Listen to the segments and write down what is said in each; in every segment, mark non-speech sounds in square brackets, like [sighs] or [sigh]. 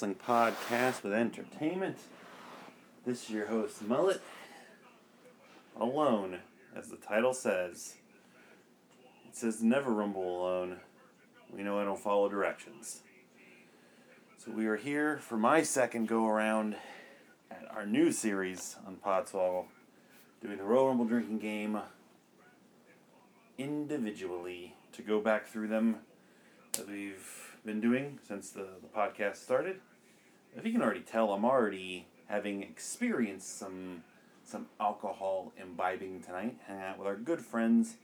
Wrestling podcast with entertainment. This is your host Mullet, alone, as the title says. It says never rumble alone. We know I don't follow directions. So we are here for my second go around at our new series on Podswoggle, doing the Royal Rumble drinking game individually to go back through them that we've been doing since the, the podcast started. If you can already tell, I'm already having experienced some some alcohol imbibing tonight. Hanging out with our good friends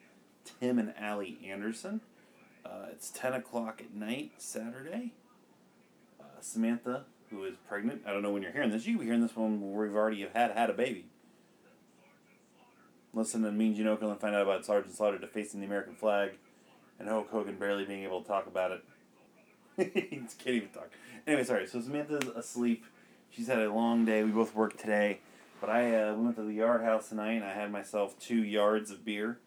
Tim and Allie Anderson. Uh, it's ten o'clock at night Saturday. Uh, Samantha, who is pregnant, I don't know when you're hearing this. You be hearing this one where we've already had had a baby. Listen to Mean Gene Okerlund find out about Sergeant Slaughter defacing the American flag and Hulk Hogan barely being able to talk about it. [laughs] he can't even talk. Anyway, sorry. So Samantha's asleep. She's had a long day. We both worked today, but I uh, went to the yard house tonight. and I had myself two yards of beer,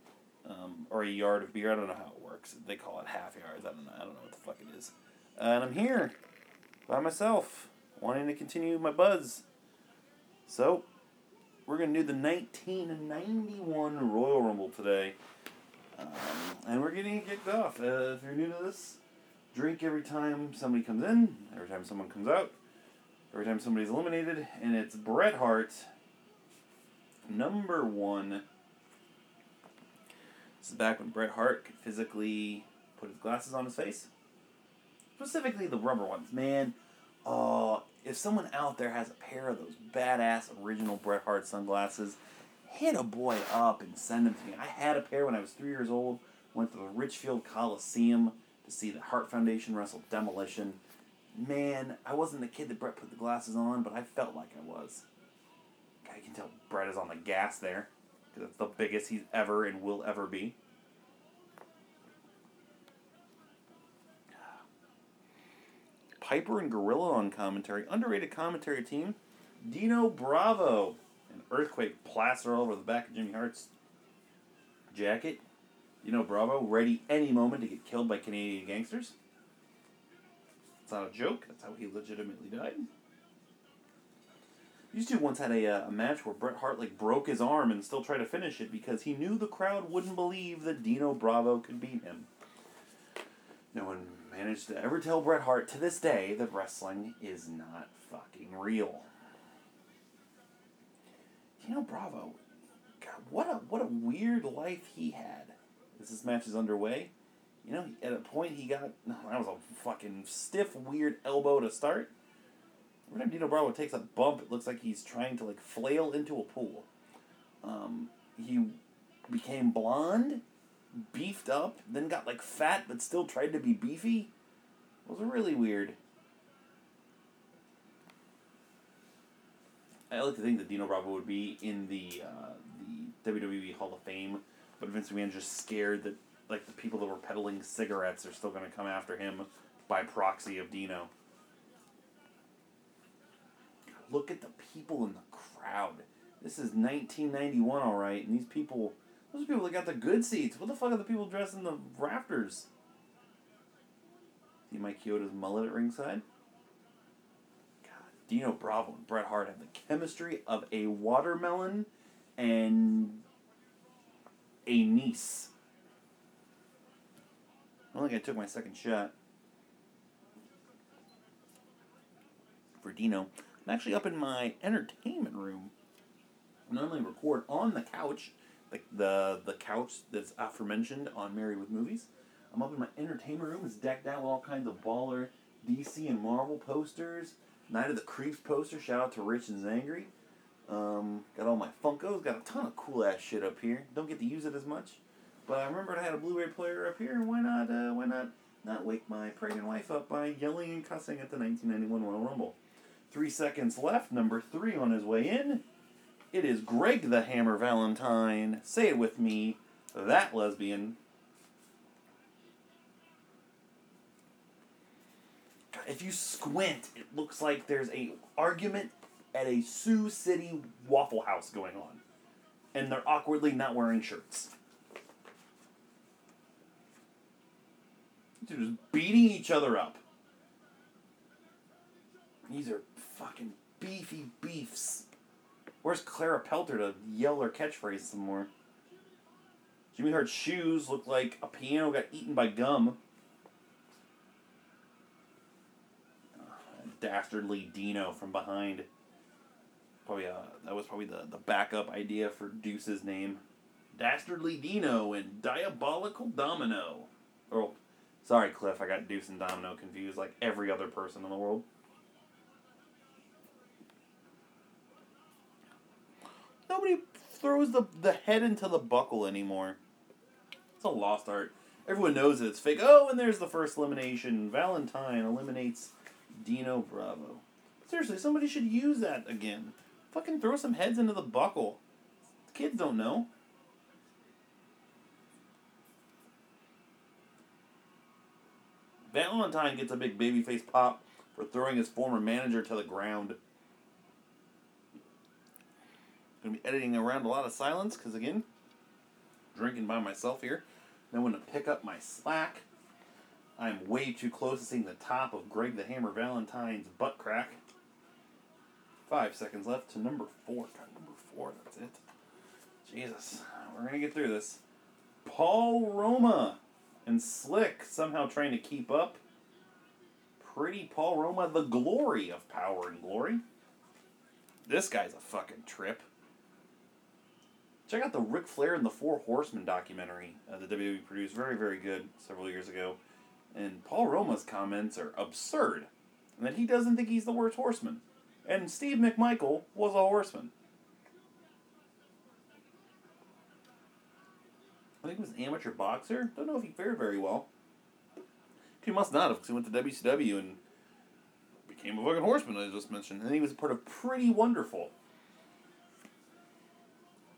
um, or a yard of beer. I don't know how it works. They call it half yards. I don't know. I don't know what the fuck it is. Uh, and I'm here by myself, wanting to continue my buzz. So we're gonna do the 1991 Royal Rumble today. Um, and we're getting kicked off. Uh, if you're new to this, drink every time somebody comes in, every time someone comes out, every time somebody's eliminated, and it's Bret Hart, number one. This is back when Bret Hart could physically put his glasses on his face. Specifically the rubber ones. Man, uh, if someone out there has a pair of those badass original Bret Hart sunglasses, hit a boy up and send them to me. I had a pair when I was three years old. Went to the Richfield Coliseum see the Hart Foundation wrestle Demolition. Man, I wasn't the kid that Brett put the glasses on, but I felt like I was. I can tell Brett is on the gas there, it's the biggest he's ever and will ever be. Piper and Gorilla on commentary. Underrated commentary team. Dino Bravo. An earthquake plaster all over the back of Jimmy Hart's jacket. Dino Bravo ready any moment to get killed by Canadian gangsters. It's not a joke. That's how he legitimately died. These two once had a, uh, a match where Bret Hart like broke his arm and still tried to finish it because he knew the crowd wouldn't believe that Dino Bravo could beat him. No one managed to ever tell Bret Hart to this day that wrestling is not fucking real. Dino Bravo, God, what a what a weird life he had. As this match is underway, you know, at a point he got [laughs] that was a fucking stiff, weird elbow to start. Every Dino Bravo takes a bump, it looks like he's trying to like flail into a pool. Um, he became blonde, beefed up, then got like fat, but still tried to be beefy. It was really weird. I like to think that Dino Bravo would be in the uh, the WWE Hall of Fame, but Vince McMahon's just scared that like the people that were peddling cigarettes are still going to come after him by proxy of Dino. Look at the people in the crowd. This is 1991, all right, and these people, those people that got the good seats. What the fuck are the people dressed in the rafters? See Mike Chioda's mullet at ringside. God, Dino Bravo and Bret Hart have the chemistry of a watermelon and a niece. I don't think I took my second shot. For Dino. I'm actually up in my entertainment room. I normally record on the couch, the, the, the couch that's aforementioned on Married with Movies. I'm up in my entertainment room. It's decked out with all kinds of baller DC and Marvel posters. Night of the Creeps poster. Shout out to Rich and Zangry. Um, got all my Funkos. Got a ton of cool ass shit up here. Don't get to use it as much, but I remembered I had a Blu-ray player up here, and why not? Uh, why not not wake my pregnant wife up by yelling and cussing at the 1991 Royal Rumble. Three seconds left. Number three on his way in. It is Greg the Hammer Valentine. Say it with me. That lesbian. If you squint, it looks like there's a argument at a Sioux City Waffle House going on, and they're awkwardly not wearing shirts. They're just beating each other up. These are fucking beefy beefs. Where's Clara Peller to yell her catchphrase some more? Jimmy Hart's shoes look like a piano got eaten by gum. Dastardly Dino from behind. Probably uh, that was probably the, the backup idea for Deuce's name. Dastardly Dino and Diabolical Domino. Oh, sorry, Cliff, I got Deuce and Domino confused like every other person in the world. Nobody throws the, the head into the buckle anymore. It's a lost art. Everyone knows that it's fake. Oh, and there's the first elimination. Valentine eliminates Dino Bravo. Seriously, somebody should use that again. Fucking throw some heads into the buckle. Kids don't know. Valentine gets a big babyface pop for throwing his former manager to the ground. Gonna be editing around a lot of silence because again, drinking by myself here. Then when to pick up my slack, I'm way too close to seeing the top of Greg the Hammer Valentine's butt crack. Five seconds left to number four. God, number four, that's it. Jesus, we're gonna get through this. Paul Roma and Slick somehow trying to keep up. Pretty Paul Roma, the glory of power and glory. This guy's a fucking trip. Check out the Ric Flair and the Four Horsemen documentary uh, the WWE produced. Very, very good several years ago. And Paul Roma's comments are absurd. And that he doesn't think he's the worst horseman. And Steve McMichael was a horseman. I think he was an amateur boxer. Don't know if he fared very well. He must not have, because he went to WCW and became a fucking horseman, I just mentioned. And he was a part of Pretty Wonderful.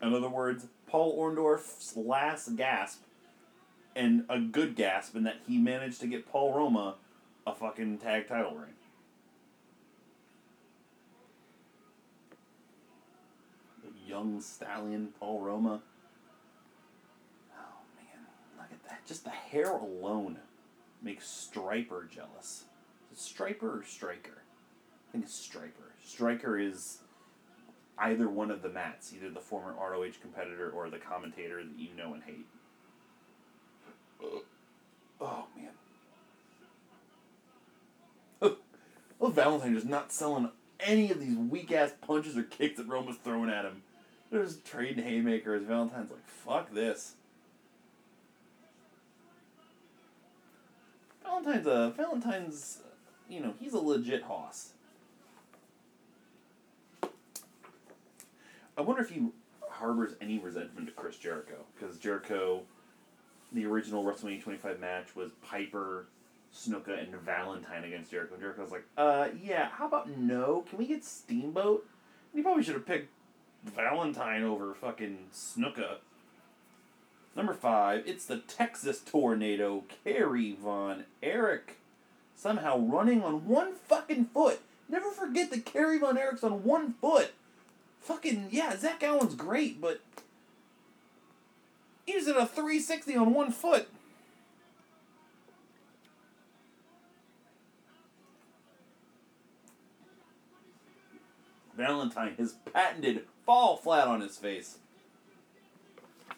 In other words, Paul Orndorff's last gasp, and a good gasp, in that he managed to get Paul Roma a fucking tag title ring. The young stallion, Paul Roma. Oh man, look at that. Just the hair alone makes Stryper jealous. Is it Stryper or Striker? I think it's Stryper. Striker is either one of the Mats, either the former ROH competitor or the commentator that you know and hate. Oh, oh man. [laughs] Oh, Valentine is not selling any of these weak ass punches or kicks that Roma's throwing at him. They're just trading haymakers. Valentine's like, fuck this. Valentine's a Valentine's, you know, he's a legit hoss. I wonder if he harbors any resentment to Chris Jericho because Jericho, the original WrestleMania 25 match was Piper, Snuka, and Valentine against Jericho. Jericho's like, uh, yeah, how about no? Can we get Steamboat? And he probably should have picked Valentine over fucking Snuka. Number five, it's the Texas Tornado, Kerry Von Erich. Somehow running on one fucking foot. Never forget that Kerry Von Erich's on one foot. Fucking, yeah, Zach Gowen's great, but he was at a 360 on one foot. Valentine has patented fall flat on his face. I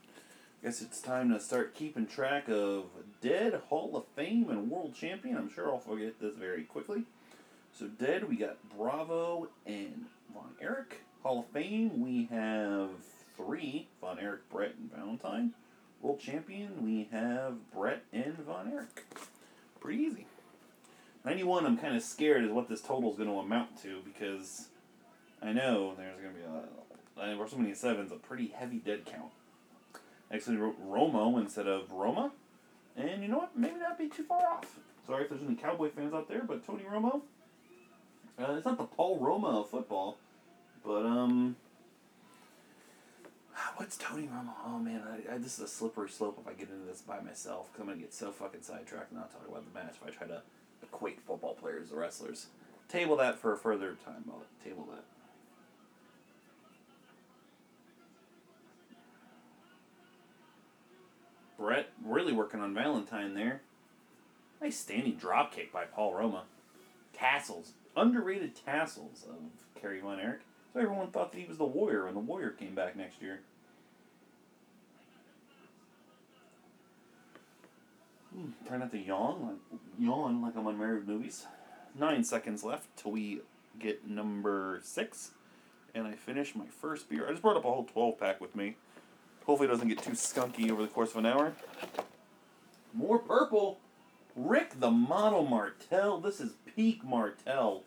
guess it's time to start keeping track of Dead Hall of Fame and World Champion. I'm sure I'll forget this very quickly. So Dead, we got Bravo and Von Erich. Hall of Fame, we have three Von Erich, Brett, and Valentine. World Champion, we have Brett and Von Erich. Pretty easy. 91, I'm kind of scared is what this total is going to amount to because I know there's going to be a. I WrestleMania 7 is a pretty heavy dead count. Actually wrote Romo instead of Roma. And you know what? Maybe not be too far off. Sorry if there's any Cowboy fans out there, but Tony Romo. Uh, it's not the Paul Roma of football, but um. [sighs] What's Tony Romo? Oh man, I, I, this is a slippery slope if I get into this by myself because I'm gonna get so fucking sidetracked and not talk about the match if I try to equate football players to wrestlers. Table that for a further time. I'll table that. Brett really working on Valentine there. Nice standing drop kick by Paul Roma. Tassels. Underrated tassels of Kerry Von Erich. So everyone thought that he was the Warrior when the Warrior came back next year. Hmm, try not to yawn like yawn like I'm on married movies. Nine seconds left till we get number six, and I finish my first beer. I just brought up a whole twelve pack with me. Hopefully, it doesn't get too skunky over the course of an hour. More purple. Rick the Model Martel. This is peak Martel.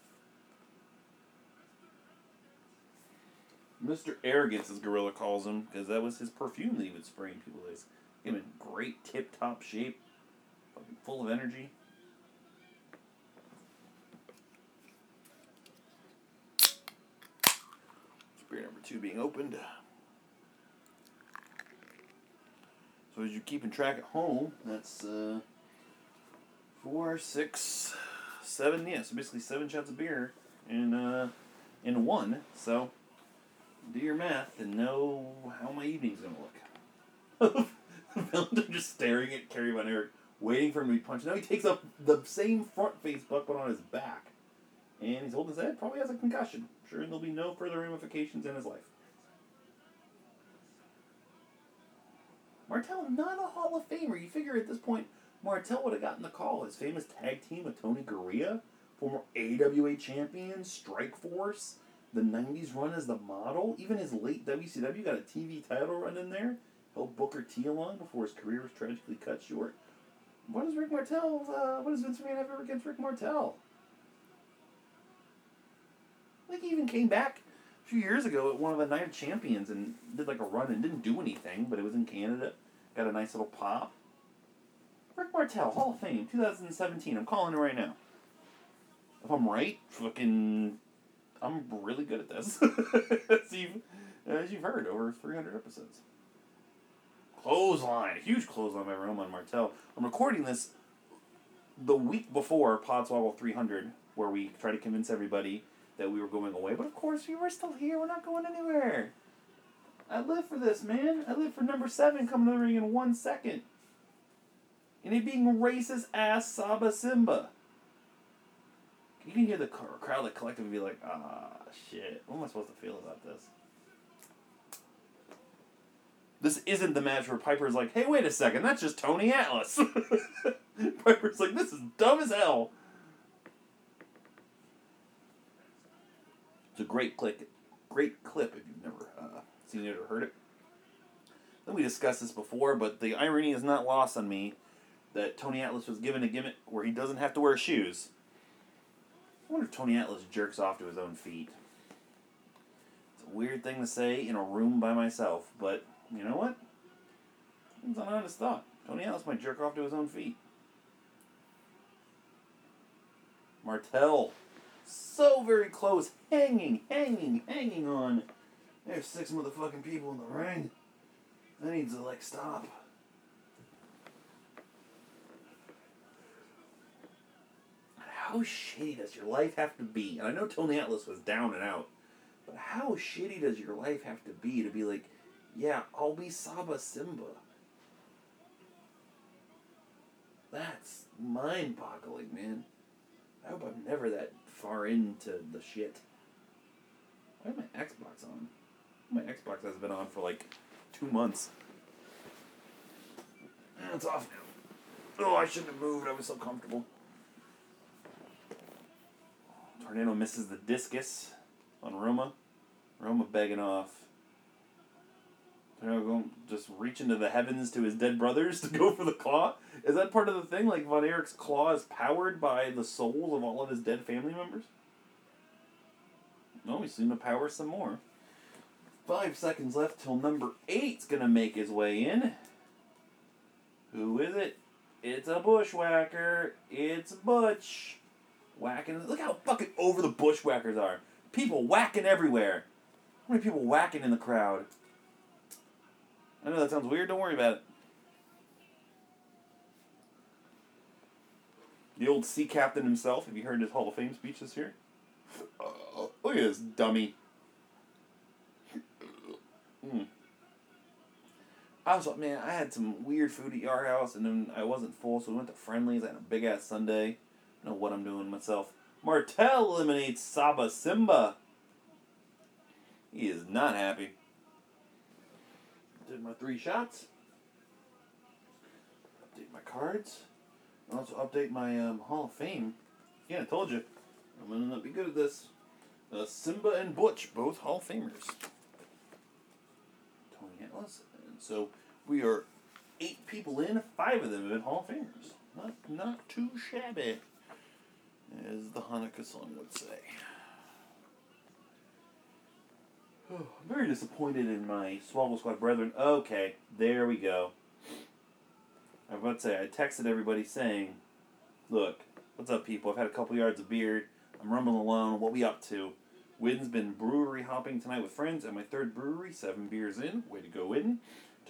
Mr. Arrogance, as Gorilla calls him, because that was his perfume that he would spray in people's face. Him in great tip top shape, fucking full of energy. Beer number two being opened. So as you're keeping track at home, that's uh, four, six, seven. Yeah, so basically seven shots of beer in uh, in one. So do your math and know how my evening's gonna look. [laughs] Valentine just staring at Kerry Von Erich, waiting for him to be punched. Now he takes up the same front face buck but on his back. And he's holding his head, probably has a concussion. Sure, there'll be no further ramifications in his life. Martel, not a Hall of Famer. You figure at this point, Martel would have gotten the call. His famous tag team with Tony Garea, former AWA champion, Strike Force, the 90s run as the model, even his late WCW got a TV title run in there, helped Booker T along before his career was tragically cut short. What does Rick Martel, uh, what does Vince McMahon have ever against Rick Martel? Like, he even came back few years ago at one of the Night of Champions and did like a run and didn't do anything, but it was in Canada. Got a nice little pop. Rick Martel, Hall of Fame, 2017. I'm calling it right now. If I'm right, fucking, I'm really good at this. [laughs] as, you've, as you've heard, over 300 episodes. Clothesline, huge clothesline by Roman Martel. I'm recording this the week before Podswoggle 300, where we try to convince everybody that we were going away. But of course, we were still here. We're not going anywhere. I live for this, man. I live for number seven coming to the ring in one second. And it being racist ass Saba Simba. You can hear the crowd like collectively be like, ah, shit. What am I supposed to feel about this? This isn't the match where Piper's like, hey, wait a second, that's just Tony Atlas. [laughs] Piper's like, this is dumb as hell. It's a great click, great clip if you've never uh, seen it or heard it. Then we discussed this before, but the irony is not lost on me that Tony Atlas was given a gimmick where he doesn't have to wear shoes. I wonder if Tony Atlas jerks off to his own feet. It's a weird thing to say in a room by myself, but you know what? It's an honest thought. Tony Atlas might jerk off to his own feet. Martel so very close, hanging, hanging, hanging on. There's six motherfucking people in the ring. That needs to like stop. How shitty does your life have to be? And I know Tony Atlas was down and out, but how shitty does your life have to be to be like, yeah, I'll be Saba Simba? That's mind boggling, man. I hope I'm never that far into the shit. Is my Xbox on? My Xbox has been on for like two months. It's off now. Oh, I shouldn't have moved. I was so comfortable. Tornado misses the discus on Roma. Roma begging off. Tornado just reaching to the heavens to his dead brothers to go for the claw. Is that part of the thing? Like Von Erich's claw is powered by the souls of all of his dead family members? No, he's soon to power some more. Five seconds left till number eight's gonna make his way in. Who is it? It's a bushwhacker. It's Butch. Whacking. Look how fucking over the bushwhackers are. People whacking everywhere. How many people whacking in the crowd? I know that sounds weird. Don't worry about it. The old sea captain himself. Have you heard his Hall of Fame speech this year? Look at this dummy. Mm. I was like, man, I had some weird food at Yard House, and then I wasn't full, so we went to Friendly's. I had a big ass Sunday. I know what I'm doing myself. Martel eliminates Saba Simba. He is not happy. Did my three shots. Update my cards. Also update my um, Hall of Fame. Yeah, I told you. I'm gonna not be good at this. Uh, Simba and Butch, both Hall of Famers. Tony Atlas. And so we are eight people in, five of them have been Hall of Famers. Not, not too shabby, as the Hanukkah song would say. [sighs] I'm very disappointed in my Swoggle Squad brethren. Okay, there we go. I was about to say, I texted everybody saying, look, what's up, people? I've had a couple yards of beer. I'm rumbling alone. What we up to? Widden's been brewery hopping tonight with friends at my third brewery, seven beers in. Way to go, Widden.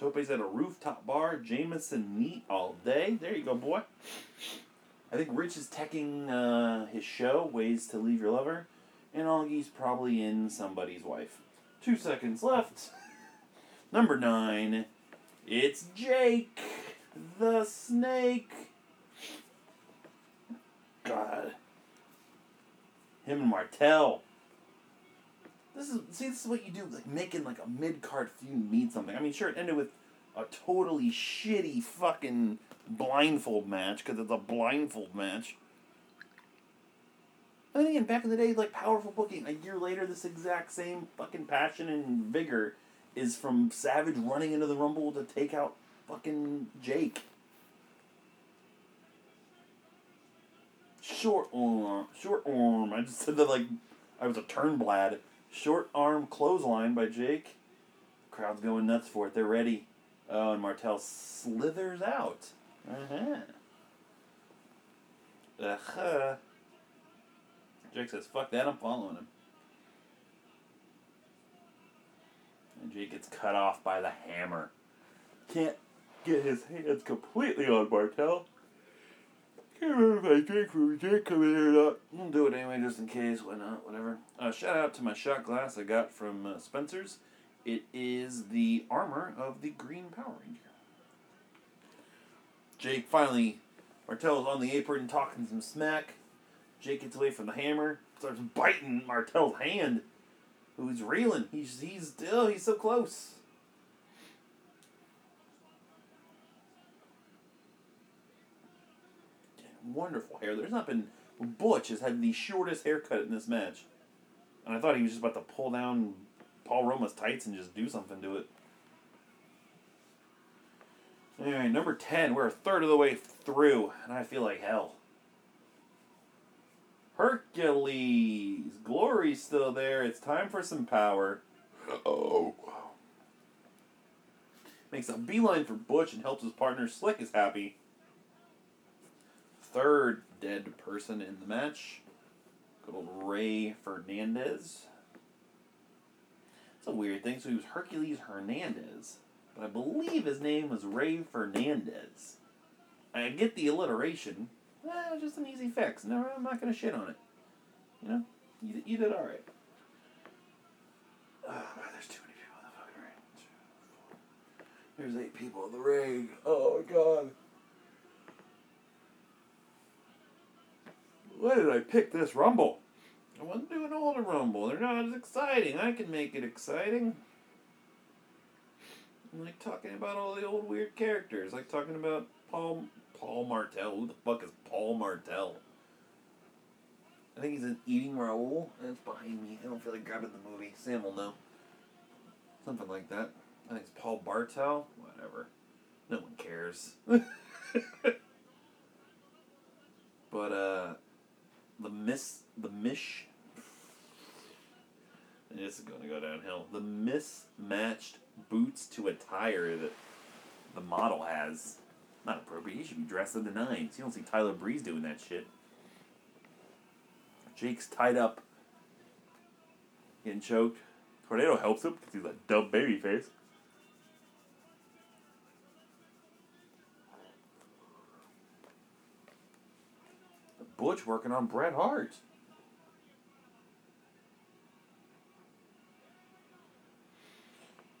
Tope's at a rooftop bar. Jameson neat all day. There you go, boy. I think Rich is teching uh, his show, Ways to Leave Your Lover. And Augie's probably in somebody's wife. Two seconds left. [laughs] Number nine. It's Jake the snake. God. Him and Martel. This is see. This is what you do, like making like a mid card feud mean something. I mean, sure, it ended with a totally shitty fucking blindfold match because it's a blindfold match. And then again, back in the day, like powerful booking. A year later, this exact same fucking passion and vigor is from Savage running into the Rumble to take out fucking Jake. Short arm, short arm. I just said that like I was a turnblad. Short arm clothesline by Jake. Crowd's going nuts for it. They're ready. Oh, and Martel slithers out. Uh huh. Uh huh. Jake says, "Fuck that! I'm following him." And Jake gets cut off by the hammer. Can't get his hands completely on Martel. Can't remember if I drink from Jake coming here or not. I'll do it anyway, just in case. Why not? Whatever. Uh, shout out to my shot glass I got from uh, Spencer's. It is the armor of the Green Power Ranger. Jake finally, Martel is on the apron talking some smack. Jake gets away from the hammer, starts biting Martel's hand. Who's reeling? He's he's still he's so close. Wonderful hair. There's not been Butch has had the shortest haircut in this match, and I thought he was just about to pull down Paul Roma's tights and just do something to it. All right, number ten. We're a third of the way through, and I feel like hell. Hercules, glory's still there. It's time for some power. Oh. Makes a beeline for Butch and helps his partner. Slick is happy third dead person in the match. Good old Ray Fernandez. It's a weird thing. So he was Hercules Hernandez, but I believe his name was Ray Fernandez. I get the alliteration. Eh, just an easy fix. No, I'm not to shit on it. You know, you, you did all right. Oh, God, there's too many people in the fucking ring. There's eight people in the ring. Oh, God. Why did I pick this Rumble? I wasn't doing all the Rumble. They're not as exciting. I can make it exciting. I like talking about all the old weird characters. Like talking about Paul Paul Martel. Who the fuck is Paul Martel? I think he's an eating Raoul. That's behind me. I don't feel like grabbing the movie. Sam will know. Something like that. I think it's Paul Bartel. Whatever. No one cares. [laughs] but uh the miss the mish this is going to go downhill. The mismatched boots to attire that the model has. Not appropriate. He should be dressed in the nines. You don't see Tyler Breeze doing that shit. Jake's tied up, getting choked. Tornado helps him because he's a dumb baby face. Butch working on Bret Hart.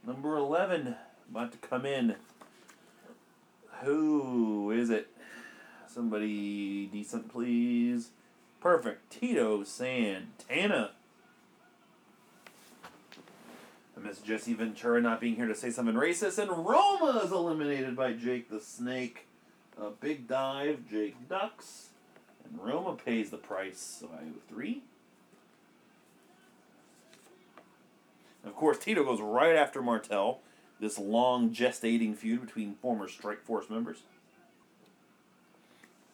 Number 11 about to come in. Who is it? Somebody decent, please. Perfect. Tito Santana. I miss Jesse Ventura not being here to say something racist. And Roma is eliminated by Jake the Snake. A big dive. Jake ducks. And Roma pays the price. Have three. Of course, Tito goes right after Martel. This long gestating feud between former Strike Force members.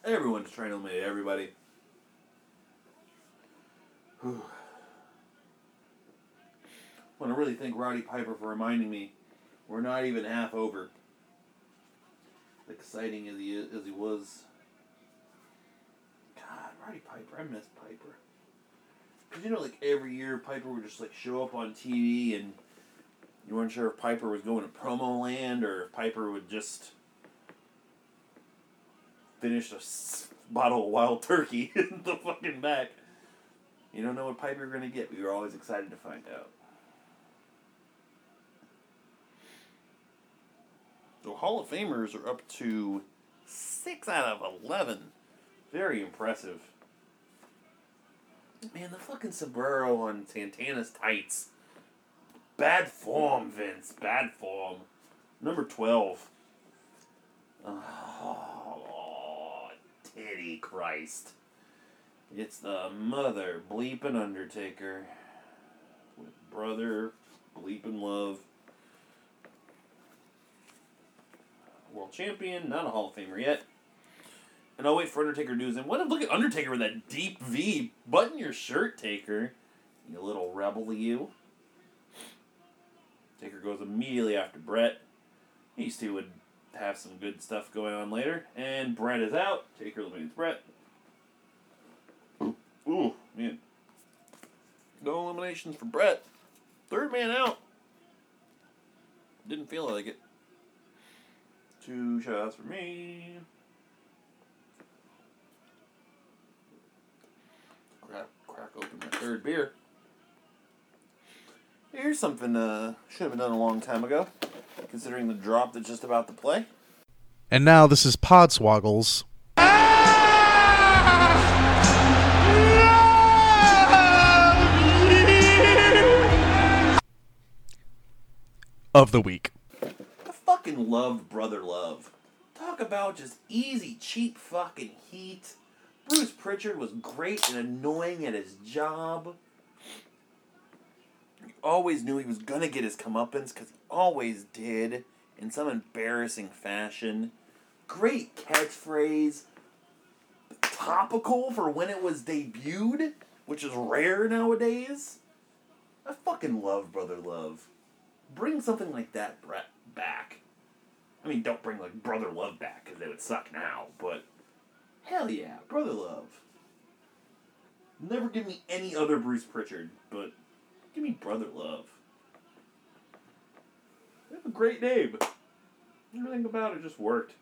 Everyone's trying to eliminate everybody. [sighs] I want to really thank Roddy Piper for reminding me we're not even half over. Exciting as he is, as he was. Roddy Piper, I miss Piper. Cause you know, like every year, Piper would just like show up on TV, and you weren't sure if Piper was going to promo land or if Piper would just finish a s- bottle of wild turkey [laughs] in the fucking back. You don't know what Piper you're gonna get, but you're always excited to find out. So Hall of Famers are up to six out of eleven. Very impressive. Man, the fucking Saburo on Santana's tights. Bad form, Vince. Bad form. Number 12. Oh, titty Christ. It's the mother bleeping Undertaker. With brother bleeping love. World champion, not a Hall of Famer yet. And I'll wait for Undertaker his. And what? Look at Undertaker with that deep V. Button your shirt, Taker. You little rebel, you. Taker goes immediately after Brett. These two would have some good stuff going on later. And Brett is out. Taker eliminates Brett. Ooh, man. No eliminations for Brett. Third man out. Didn't feel like it. Two shots for me. Crack, open my third beer. Here's something uh should have been done a long time ago, considering the drop that's just about to play. And now this is Podswoggles. Of the week. I fucking love Brother Love. Talk about just easy, cheap fucking heat. Bruce Pritchard was great and annoying at his job. You always knew he was gonna get his comeuppance because he always did in some embarrassing fashion. Great catchphrase. Topical for when it was debuted, which is rare nowadays. I fucking love Brother Love. Bring something like that back. I mean, don't bring like Brother Love back because they would suck now, but hell yeah, Brother Love. Never give me any other Bruce Pritchard, but give me Brother Love. Have a great name. Everything about it just worked.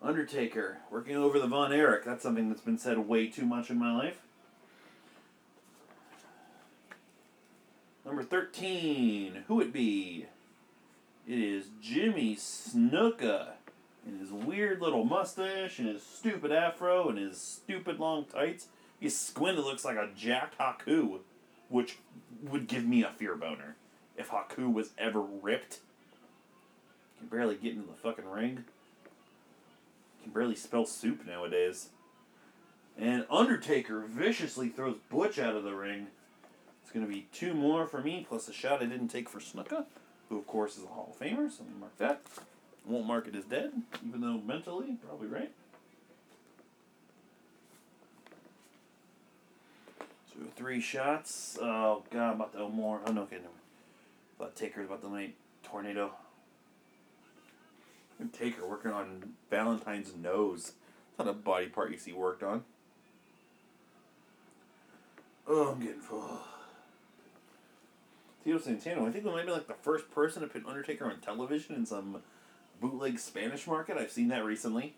Undertaker, working over the Von Erich. That's something that's been said way too much in my life. Number 13, who it be? It is Jimmy Snuka. And his weird little mustache and his stupid afro and his stupid long tights. He squinted looks like a jacked Haku, which would give me a fear boner. If Haku was ever ripped. Can barely get into the fucking ring. Can barely spell soup nowadays. And Undertaker viciously throws Butch out of the ring. It's to be two more for me, plus a shot I didn't take for Snuka, who, of course, is a Hall of Famer, so going to mark that. Won't mark it as dead, even though mentally, probably right. So three shots. Oh, God, I'm about to owe more. Oh, no, okay, no. Thought Taker's about to eliminate Tornado. Taker working on Valentine's nose. It's not a body part you see worked on. Oh, I'm getting full. Tito Santana, I think we might be like the first person to put Undertaker on television in some bootleg Spanish market. I've seen that recently.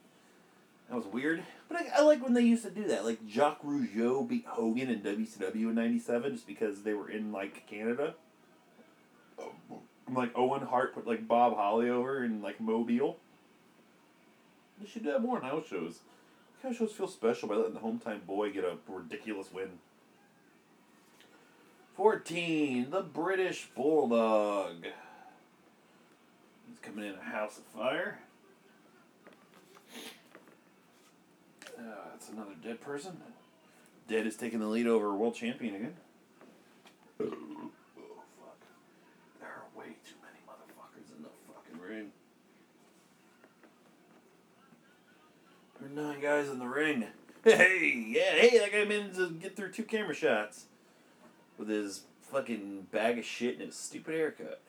That was weird. But I, I like when they used to do that. Like Jacques Rougeau beat Hogan in WCW in 97 just because they were in like Canada. Um, like Owen Hart put like Bob Holly over in like Mobile. They should do that more on house shows. House shows feel special by letting the hometown boy get a ridiculous win. 14, the British Bulldog. Coming in a house of fire. Uh, that's another dead person. Dead is taking the lead over world champion again. Oh, fuck. There are way too many motherfuckers in the fucking ring. There are nine guys in the ring. [laughs] Hey, yeah, hey, that guy managed to get through two camera shots with his fucking bag of shit and his stupid haircut.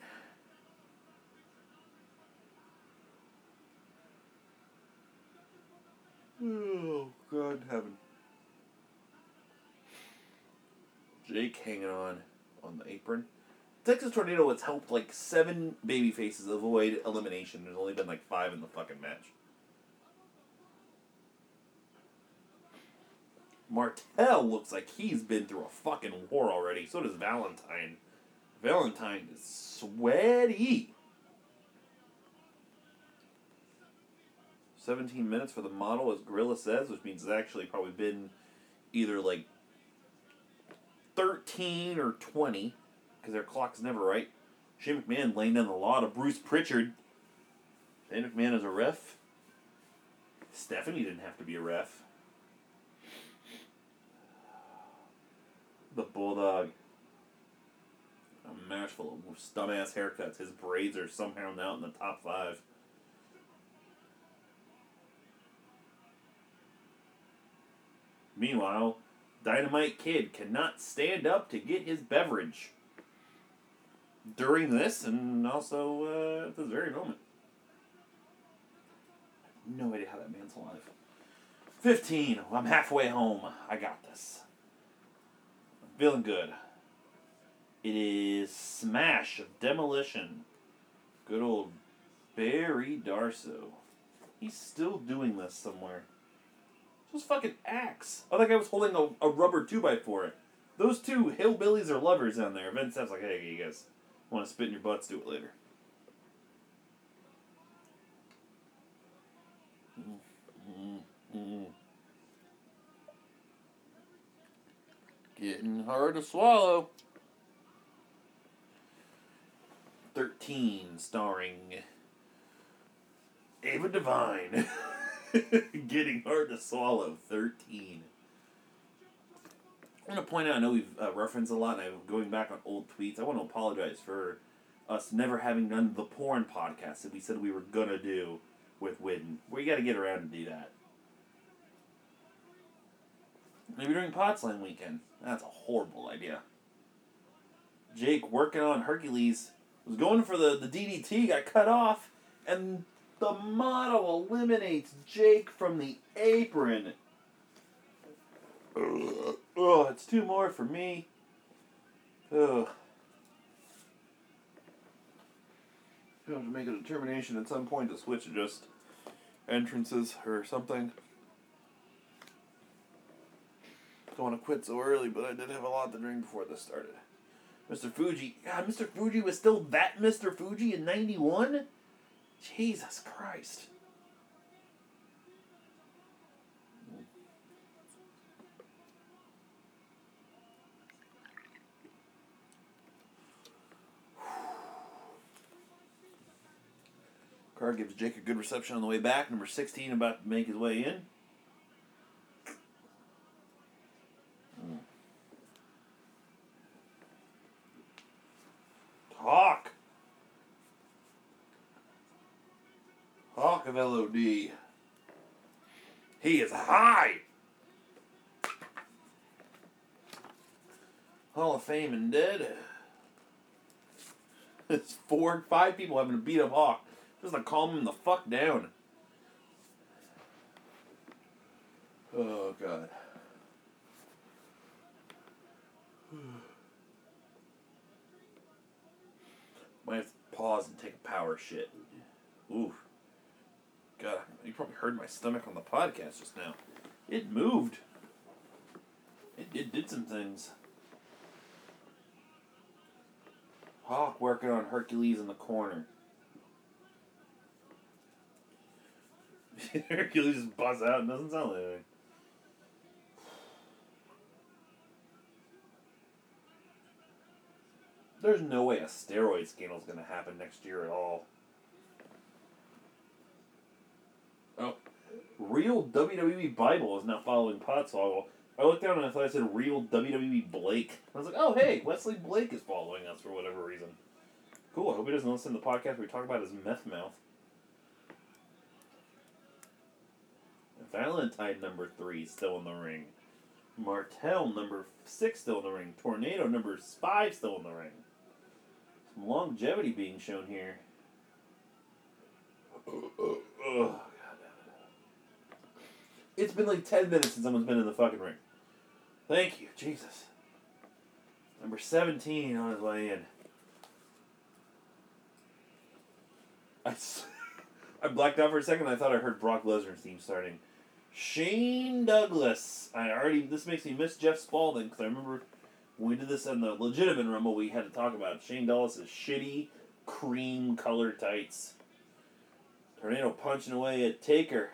Oh, God in heaven. Jake hanging on on the apron. Texas Tornado has helped like seven baby faces avoid elimination. There's only been like five in the fucking match. Martel looks like he's been through a fucking war already. So does Valentine. Valentine is sweaty. 17 minutes for the model, as Gorilla says, which means it's actually probably been either like 13 or 20, because their clock's never right. Shane McMahon laying down the law to Bruce Pritchard. Shane McMahon is a ref. Stephanie didn't have to be a ref. The Bulldog. A match full of dumbass haircuts. His braids are somehow now in the top five. Meanwhile, Dynamite Kid cannot stand up to get his beverage during this and also uh, at this very moment. No idea how that man's alive. 15. I'm halfway home. I got this. I'm feeling good. It is Smash of Demolition. Good old Barry Darsow. He's still doing this somewhere. Those fucking axe. Oh, that guy was holding a, a rubber 2x4. Those two hillbillies are lovers down there. Vince Steph's like, hey, you guys want to spit in your butts? Do it later. Getting hard to swallow. 13, starring Ava Devine. [laughs] [laughs] Getting hard to swallow. 13. I want to point out, I know we've uh, referenced a lot, and I'm going back on old tweets. I want to apologize for us never having done the porn podcast that we said we were going to do with Widden. We got to get around and do that. Maybe during Potslam weekend. That's a horrible idea. Jake working on Hercules was going for the, the DDT, got cut off, and the model eliminates Jake from the apron. Oh, it's two more for me. Ugh. You have to make a determination at some point to switch just entrances or something. Don't want to quit so early, but I did have a lot to drink before this started. Mr. Fuji. God, Mr. Fuji was still that Mr. Fuji in 91? Jesus Christ. Card gives Jake a good reception on the way back. Number 16 about to make his way in. Hmm. Hawk. Hawk of LOD. He is high. Hall of Fame and dead. It's four, five people having to beat up Hawk. Just to calm him the fuck down. Oh god. [sighs] Might have to pause and take a power shit. Ooh. God, uh, you probably heard my stomach on the podcast just now. It moved. It, it did some things. Hawk working on Hercules in the corner. [laughs] Hercules just busts out and doesn't sound like anything. There's no way a steroid scandal is going to happen next year at all. Oh, real WWE Bible is not following Podswoggle. I looked down and I thought I said real WWE Blake. I was like, oh hey, Wesley Blake is following us for whatever reason. Cool. I hope he doesn't listen to the podcast we talk about his meth mouth. Valentine number three still in the ring. Martel number six still in the ring. Tornado number five still in the ring. Some longevity being shown here. [coughs] Ugh. It's been like 10 minutes since someone's been in the fucking ring. Thank you, Jesus. Number 17 on his way in. I, [laughs] I blacked out for a second. I thought I heard Brock Lesnar's theme starting. Shane Douglas. I already. This makes me miss Jeff Spalding because I remember when we did this in the legitimate Rumble, we had to talk about Shane Douglas' shitty cream color tights. Tornado punching away at Taker.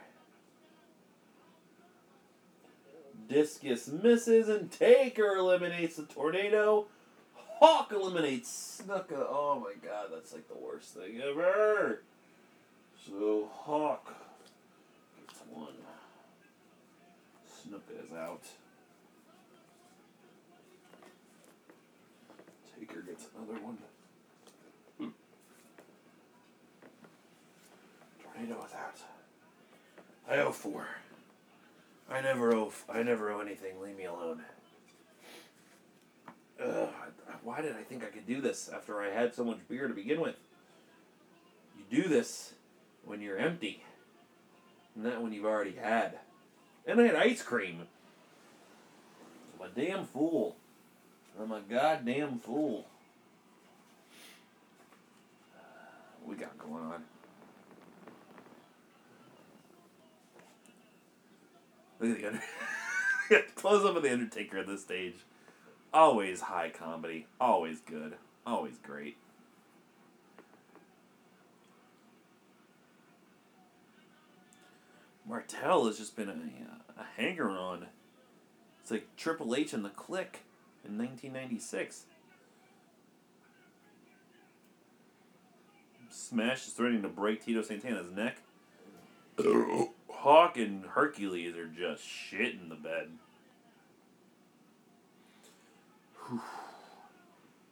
Discus misses and Taker eliminates the tornado. Hawk eliminates Snuka. Oh my god, that's like the worst thing ever. So Hawk gets one. Snuka is out. Taker gets another one. Tornado is out. I owe four. I never owe. I never owe anything. Leave me alone. Ugh, why did I think I could do this after I had so much beer to begin with? You do this when you're empty, not when you've already had. And I had ice cream. I'm a damn fool. I'm a goddamn fool. What we got going on? Look at the Under- [laughs] Close up of the Undertaker at this stage. Always high comedy. Always good. Always great. Martel has just been a, a hanger on. It's like Triple H and the Kliq in 1996. Smash is threatening to break Tito Santana's neck. [laughs] Hawk and Hercules are just shit in the bed. [sighs]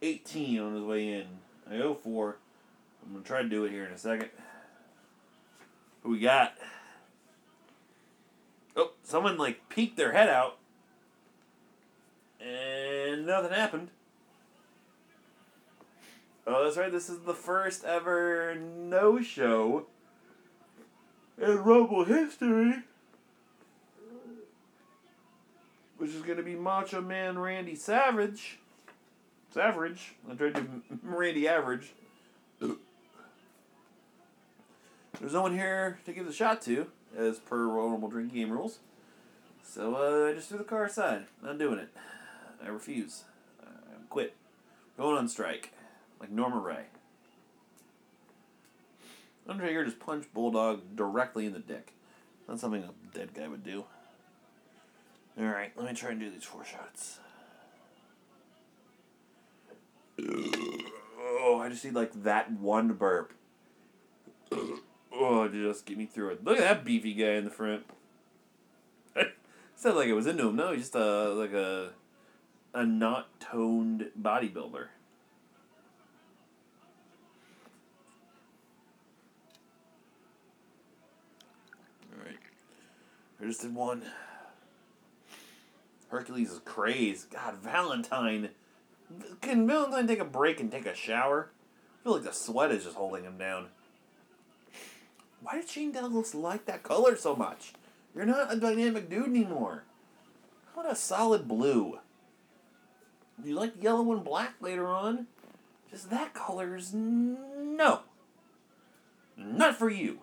18 on his way in. I owe 4. I'm going to try to do it here in a second. Who we got? Oh, someone like peeked their head out. And nothing happened. Oh, that's right. This is the first ever no show in Rumble history. Which is going to be Macho Man Randy Savage. Savage. I tried to [laughs] Randy Average. There's no one here to give the shot to, as per Royal Rumble drinking game rules. So uh, I just threw the car aside. Not doing it. I refuse. I quit. Going on strike. Like Norma Rae. Undertaker just punched Bulldog directly in the dick. That's something a dead guy would do. Alright, let me try and do these four shots. Oh, I just need like that one burp. Oh, just get me through it. Look at that beefy guy in the front. [laughs] Sounded like it was into him. No, he's just a like a a not toned bodybuilder. Alright. I just did one. Hercules is crazed. God, Valentine. Can Valentine take a break and take a shower? I feel like the sweat is just holding him down. Why did Shane Douglas like that color so much? You're not a dynamic dude anymore. How about a solid blue? You like yellow and black later on? Just that color's no. Not for you.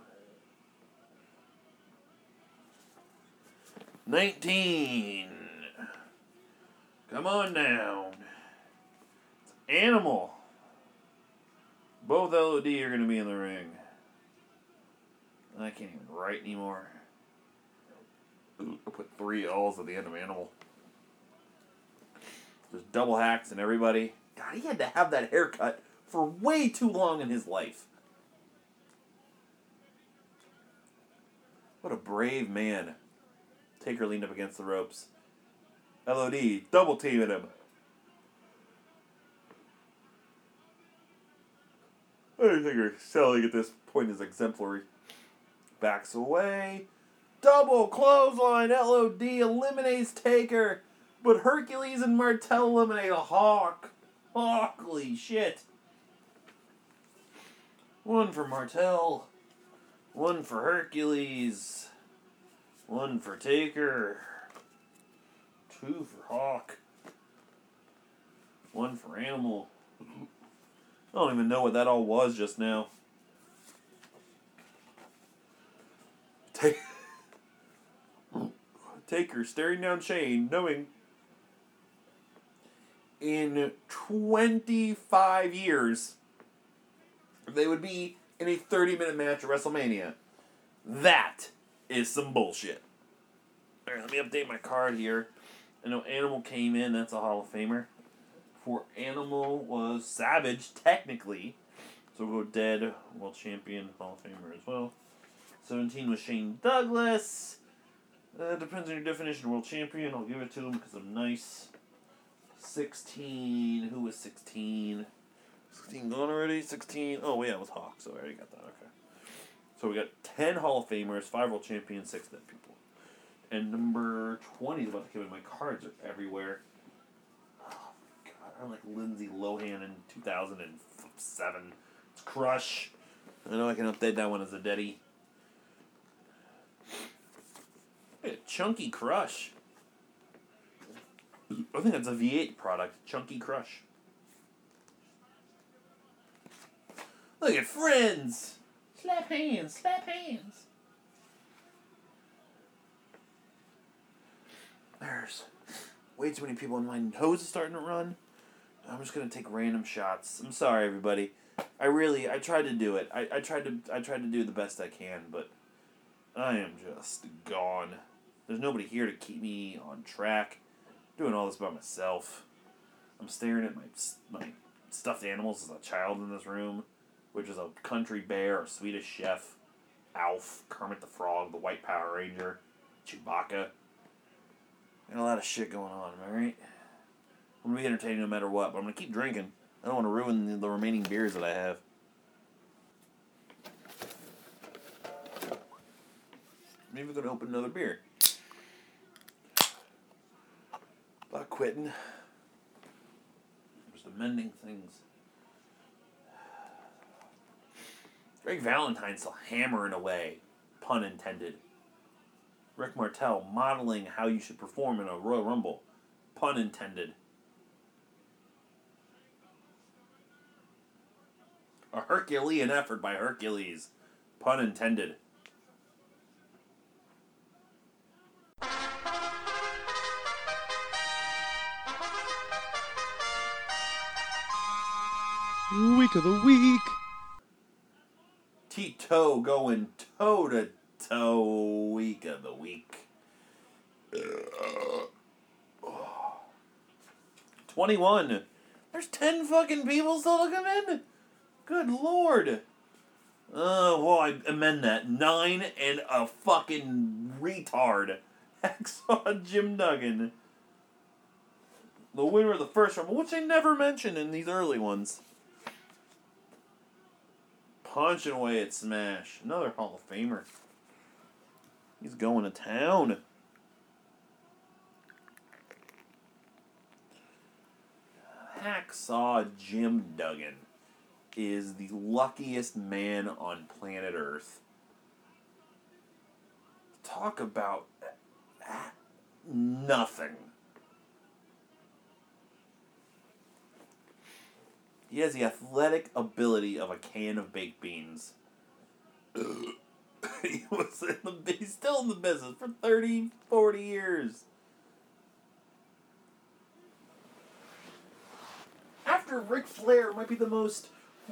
19. Come on down. Animal. Both LOD are going to be in the ring. I can't even write anymore. I put three L's at the end of Animal. There's double hacks and everybody. God, he had to have that haircut for way too long in his life. What a brave man. Taker leaned up against the ropes. LOD double teaming him. Undertaker selling at this point is exemplary. Backs away. Double clothesline. LOD eliminates Taker. But Hercules and Martel eliminate a Hawk. Holy shit. One for Martel. One for Hercules. One for Taker. Two for Hawk. One for Animal. I don't even know what that all was just now. Take [laughs] Taker staring down Shane, knowing in 25 years they would be in a 30 minute match at WrestleMania. That is some bullshit. Alright, let me update my card here. I know Animal came in, that's a Hall of Famer. For Animal was Savage, technically. So we'll go Dead, World Champion, Hall of Famer as well. 17 was Shane Douglas. Uh, depends on your definition World Champion. I'll give it to him because I'm nice. 16. Who was 16? 16 gone already? 16. Oh, yeah, it was Hawk, so I already got that. Okay. So we got 10 Hall of Famers, 5 World Champions, 6 dead people. And number 20 is about to come in. My cards are everywhere. Oh, God. I'm like Lindsay Lohan in 2007. It's Crush. I know I can update that one as a Deddy. Chunky Crush. I think that's a V8 product. Chunky Crush. Look at friends. Slap hands. Slap hands. There's way too many people, and my nose is starting to run. I'm just gonna take random shots. I'm sorry, everybody. I really, I tried to do it. I, I tried to, I tried to do the best I can, but I am just gone. There's nobody here to keep me on track. I'm doing all this by myself. I'm staring at my my stuffed animals as a child in this room, which is a country bear, a Swedish chef, Alf, Kermit the Frog, the White Power Ranger, Chewbacca. Got a lot of shit going on, I right? I'm gonna be entertaining no matter what, but I'm gonna keep drinking. I don't want to ruin the, the remaining beers that I have. Maybe we're gonna open another beer. About quitting. Just amending things. Greg Valentine still hammering away, pun intended. Rick Martel modeling how you should perform in a Royal Rumble, pun intended. A Herculean effort by Hercules, pun intended. Week of the week. Tito going toe to toe week of the week. 21. There's 10 fucking people still to come in? Good lord. Uh, well, I amend that. Nine and a fucking retard. [laughs] Hacksaw Jim Duggan. The winner of the first rumble, which they never mention in these early ones. Punching away at Smash. Another Hall of Famer. He's going to town. Hacksaw Jim Duggan is the luckiest man on planet Earth. talk about nothing. He has the athletic ability of a can of baked beans. [laughs] he was in the, he's still in the business for 30, 40 years. After Ric Flair might be the most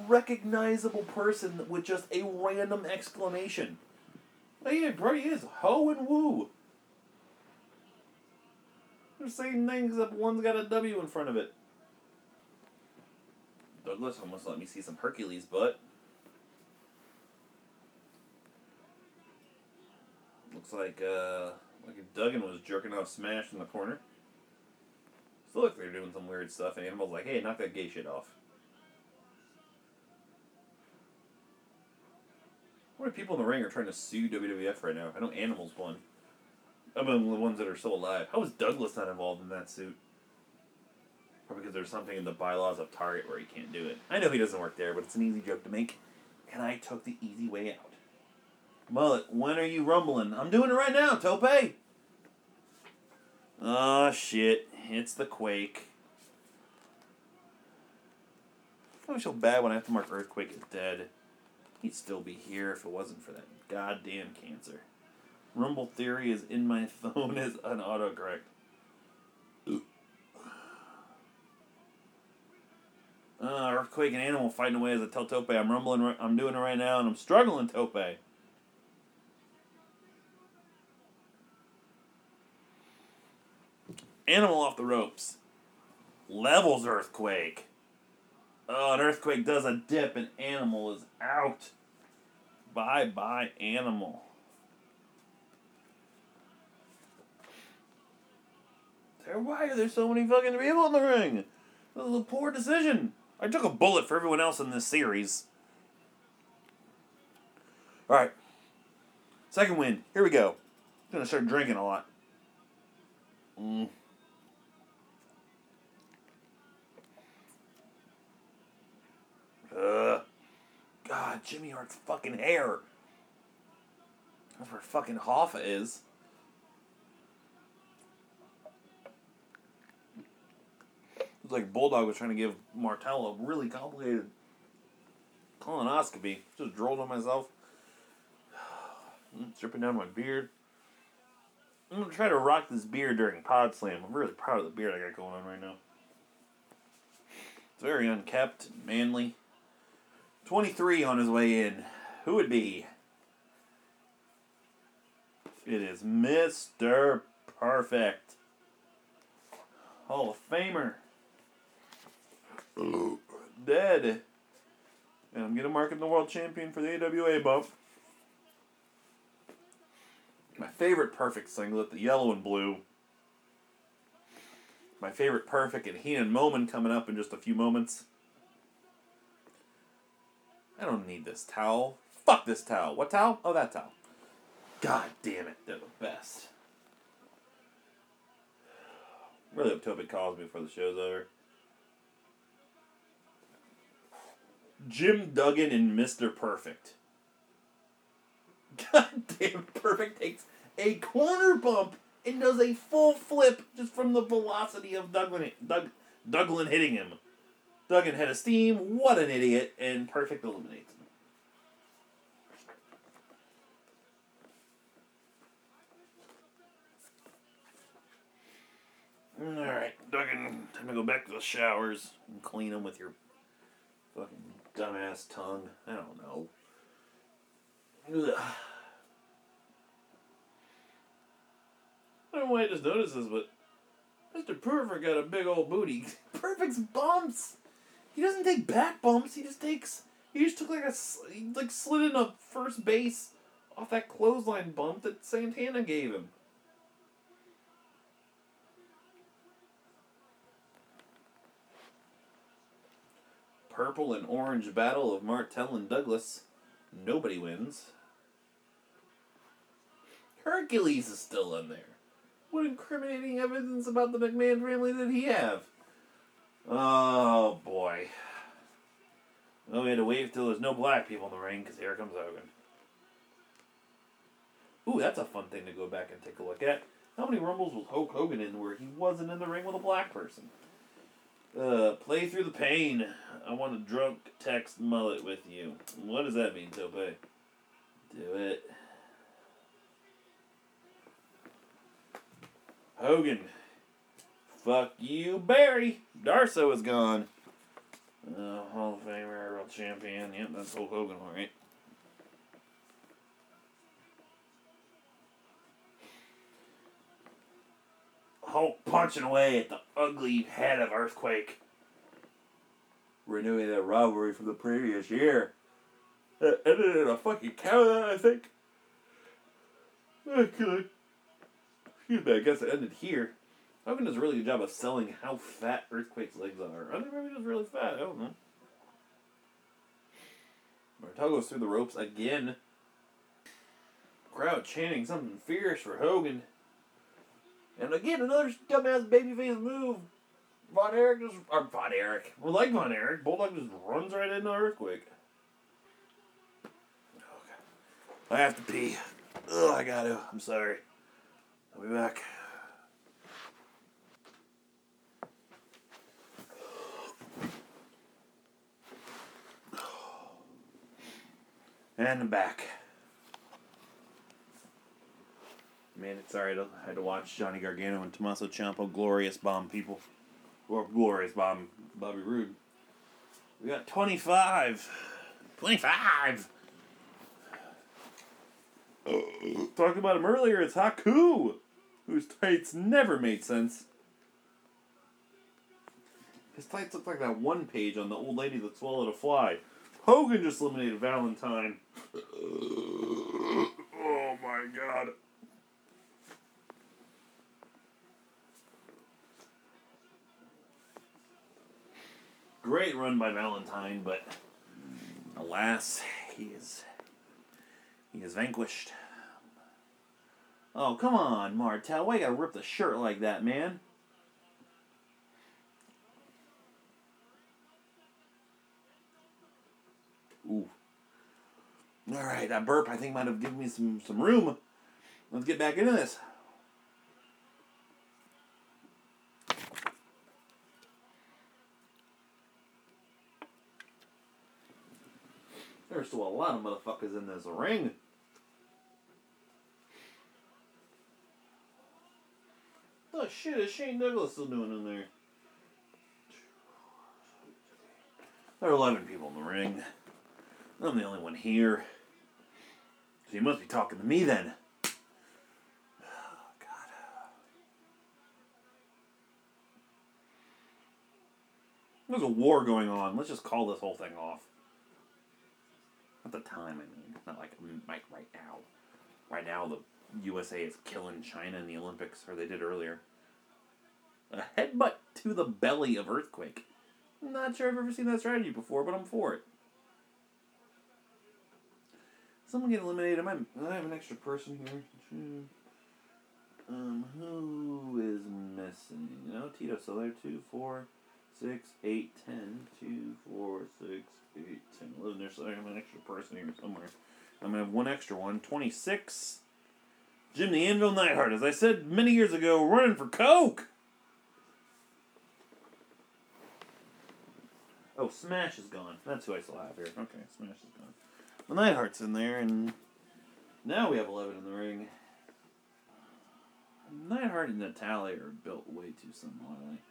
recognizable person with just a random exclamation. Oh yeah, bro, he is ho and woo. They're the same thing except one's got a W in front of it. Douglas almost let me see some Hercules butt. Looks like uh like Duggan was jerking off Smash in the corner. Still look they're doing some weird stuff. And Animal's like, hey, knock that gay shit off. How many people in the ring are trying to sue WWF right now? I know Animal's one. Among the ones that are still alive. How is Douglas not involved in that suit? Probably because there's something in the bylaws of Target where he can't do it. I know he doesn't work there, but it's an easy joke to make. And I took the easy way out. Mullet, when are you rumbling? I'm doing it right now, Tope! Oh, shit. It's the quake. I feel bad when I have to mark Earthquake as dead. He'd still be here if it wasn't for that goddamn cancer. Rumble Theory is in my [laughs] phone as an autocorrect. Uh, Earthquake and Animal fighting away as I tell Tope I'm rumbling. I'm doing it right now, and I'm struggling, Tope. Animal off the ropes. Levels Earthquake. Oh, an Earthquake does a dip, and Animal is out. Bye bye, Animal. Why are there so many fucking people in the ring? This is a poor decision. I took a bullet for everyone else in this series. Alright. Second win. Here we go. I'm gonna start drinking a lot. Mm. Ugh. God, Jimmy Hart's fucking hair. That's where fucking Hoffa is. It's like Bulldog was trying to give Martello a really complicated colonoscopy. Just drooled on myself. Mm, [sighs] Dripping down my beard. I'm gonna try to rock this beard during Pod Slam. I'm really proud of the beard I got going on right now. It's very unkept, and manly. 23 on his way in. Who would be? It is Mr. Perfect. Hall of Famer. Dead. And I'm going to mark him the world champion for the AWA bump. My favorite perfect singlet, the yellow and blue. My favorite perfect and Heenan Moment coming up in just a few moments. I don't need this towel. Fuck this towel. What towel? Oh, that towel. God damn it, they're the best. Really hope Toby calls me before the show's over. Jim Duggan and Mr. Perfect. God damn, Perfect takes a corner bump and does a full flip just from the velocity of Duggan, Doug, Douglin hitting him. Duggan had a steam, what an idiot, and Perfect eliminates him. Alright, Duggan, time to go back to the showers and clean them with your fucking dumbass tongue. I don't know. Ugh. I don't know why I just noticed this, but Mr. Perfect got a big old booty. [laughs] Perfect's bumps. He doesn't take back bumps. He just takes. He just took like a like slid in a first base off that clothesline bump that Santana gave him. Purple and orange battle of Martel and Douglas. Nobody wins. Hercules is still in there. What incriminating evidence about the McMahon family did he have? Oh boy. Well, we had to wait till there's no black people in the ring because here comes Hogan. Ooh, that's a fun thing to go back and take a look at. How many Rumbles was Hulk Hogan in where he wasn't in the ring with a black person? Uh, play through the pain. I want a drunk text mullet with you. What does that mean, Tope? Do it. Hogan. Fuck you, Barry. Darsow is gone. Uh, Hall of Famer, World Champion. Yep, that's Hulk Hogan, alright. Hulk punching away at the ugly head of Earthquake. Renewing that rivalry from the previous year. It ended in a fucking counter, I think. Okay. Excuse me, I guess it ended here. Hogan does a really good job of selling how fat Earthquake's legs are. I think maybe he's really fat. I don't know. Martel goes through the ropes again. Crowd chanting something fierce for Hogan. And again, another dumbass babyface move. Von Erich just, or Von Erich. Well, like Von Erich, Bulldog just runs right into Earthquake. Okay. I have to pee. Oh, I gotta. I'm sorry. I'll be back. And I'm back. Man, it's alright. I had to watch Johnny Gargano and Tommaso Ciampa glorious bomb people. Or glorious bomb Bobby Roode. We got 25. 25! Talked about him earlier. It's Haku, whose tights never made sense. His tights look like that one page on the old lady that swallowed a fly. Hogan just eliminated Valentine. oh my god. Great run by Valentine, but alas, he is he is vanquished. Oh, come on, Martel. Why you gotta rip the shirt like that, man? Ooh. Alright, that burp I think might have given me some, some room. Let's get back into this. There's still a lot of motherfuckers in this ring. The shit is Shane Douglas still doing in there? There are 11 people in the ring. I'm the only one here. You must be talking to me then. Oh. [sighs] There's a war going on. Let's just call this whole thing off. At the time, I mean. Not like, mm, like right now. Right now, the USA is killing China in the Olympics, or they did earlier. A headbutt to the belly of Earthquake. I'm not sure I've ever seen that strategy before, but I'm for it. Someone get eliminated. I, I have an extra person here. Um, who is missing? No, Tito. So there, two, four, six, eight, ten. Two, four, six, eight, ten, eleven. There's I have an extra person here somewhere. I'm gonna have one extra one. Twenty-six. Jim the Anvil Neidhart, as I said many years ago, running for Coke. Oh, Smash is gone. That's who I still have here. Okay, Smash is gone. Well, Neidhart's in there, and now we have 11 in the ring. Neidhart and Natalya are built way too similarly.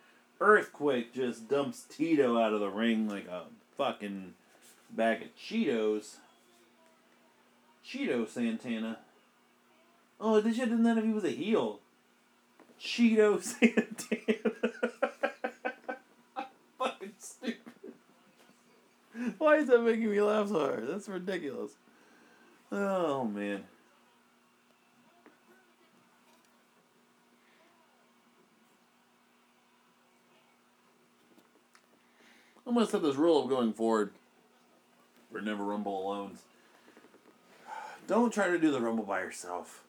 Earthquake just dumps Tito out of the ring like a fucking bag of Cheetos. Cheeto Santana. Oh, they should have done that if he was a heel. Cheeto [laughs] Santana. fucking stupid. Why is that making me laugh so hard? That's ridiculous. Oh man. I'm gonna set this rule of going forward for never rumble alone. Don't try to do the rumble by yourself.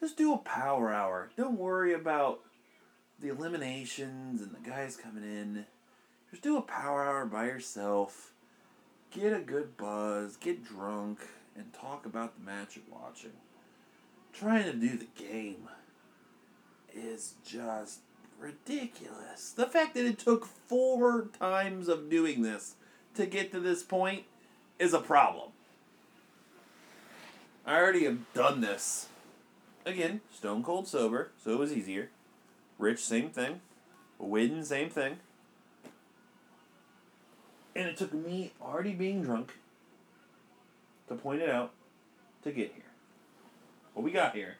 Just do a power hour. Don't worry about the eliminations and the guys coming in. Just do a power hour by yourself. Get a good buzz, get drunk, and talk about the match you're watching. trying to do the game is just ridiculous. The fact that it took four times of doing this to get to this point is a problem. I already have done this. Again, stone cold sober, so it was easier. Rich, same thing. Win, same thing. And it took me already being drunk to point it out to get here. What we got here.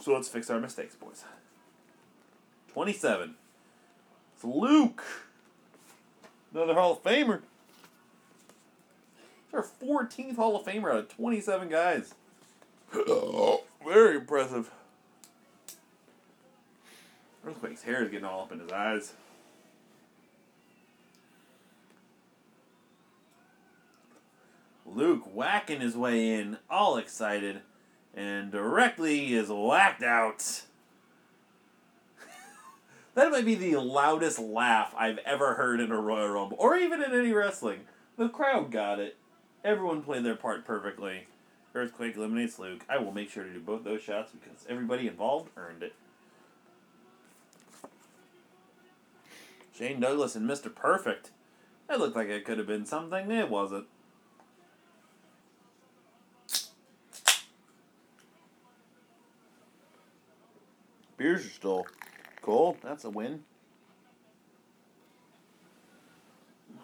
So let's fix our mistakes, boys. 27. It's Luke. Another Hall of Famer. Our 14th Hall of Famer out of 27 guys. [coughs] Very impressive. Earthquake's hair is getting all up in his eyes. Luke whacking his way in, all excited, and directly is whacked out. [laughs] that might be the loudest laugh I've ever heard in a Royal Rumble, or even in any wrestling. The crowd got it. Everyone played their part perfectly. Earthquake eliminates Luke. I will make sure to do both those shots because everybody involved earned it. Shane Douglas and Mr. Perfect. That looked like it could have been something. It wasn't. Beers are still cold. That's a win.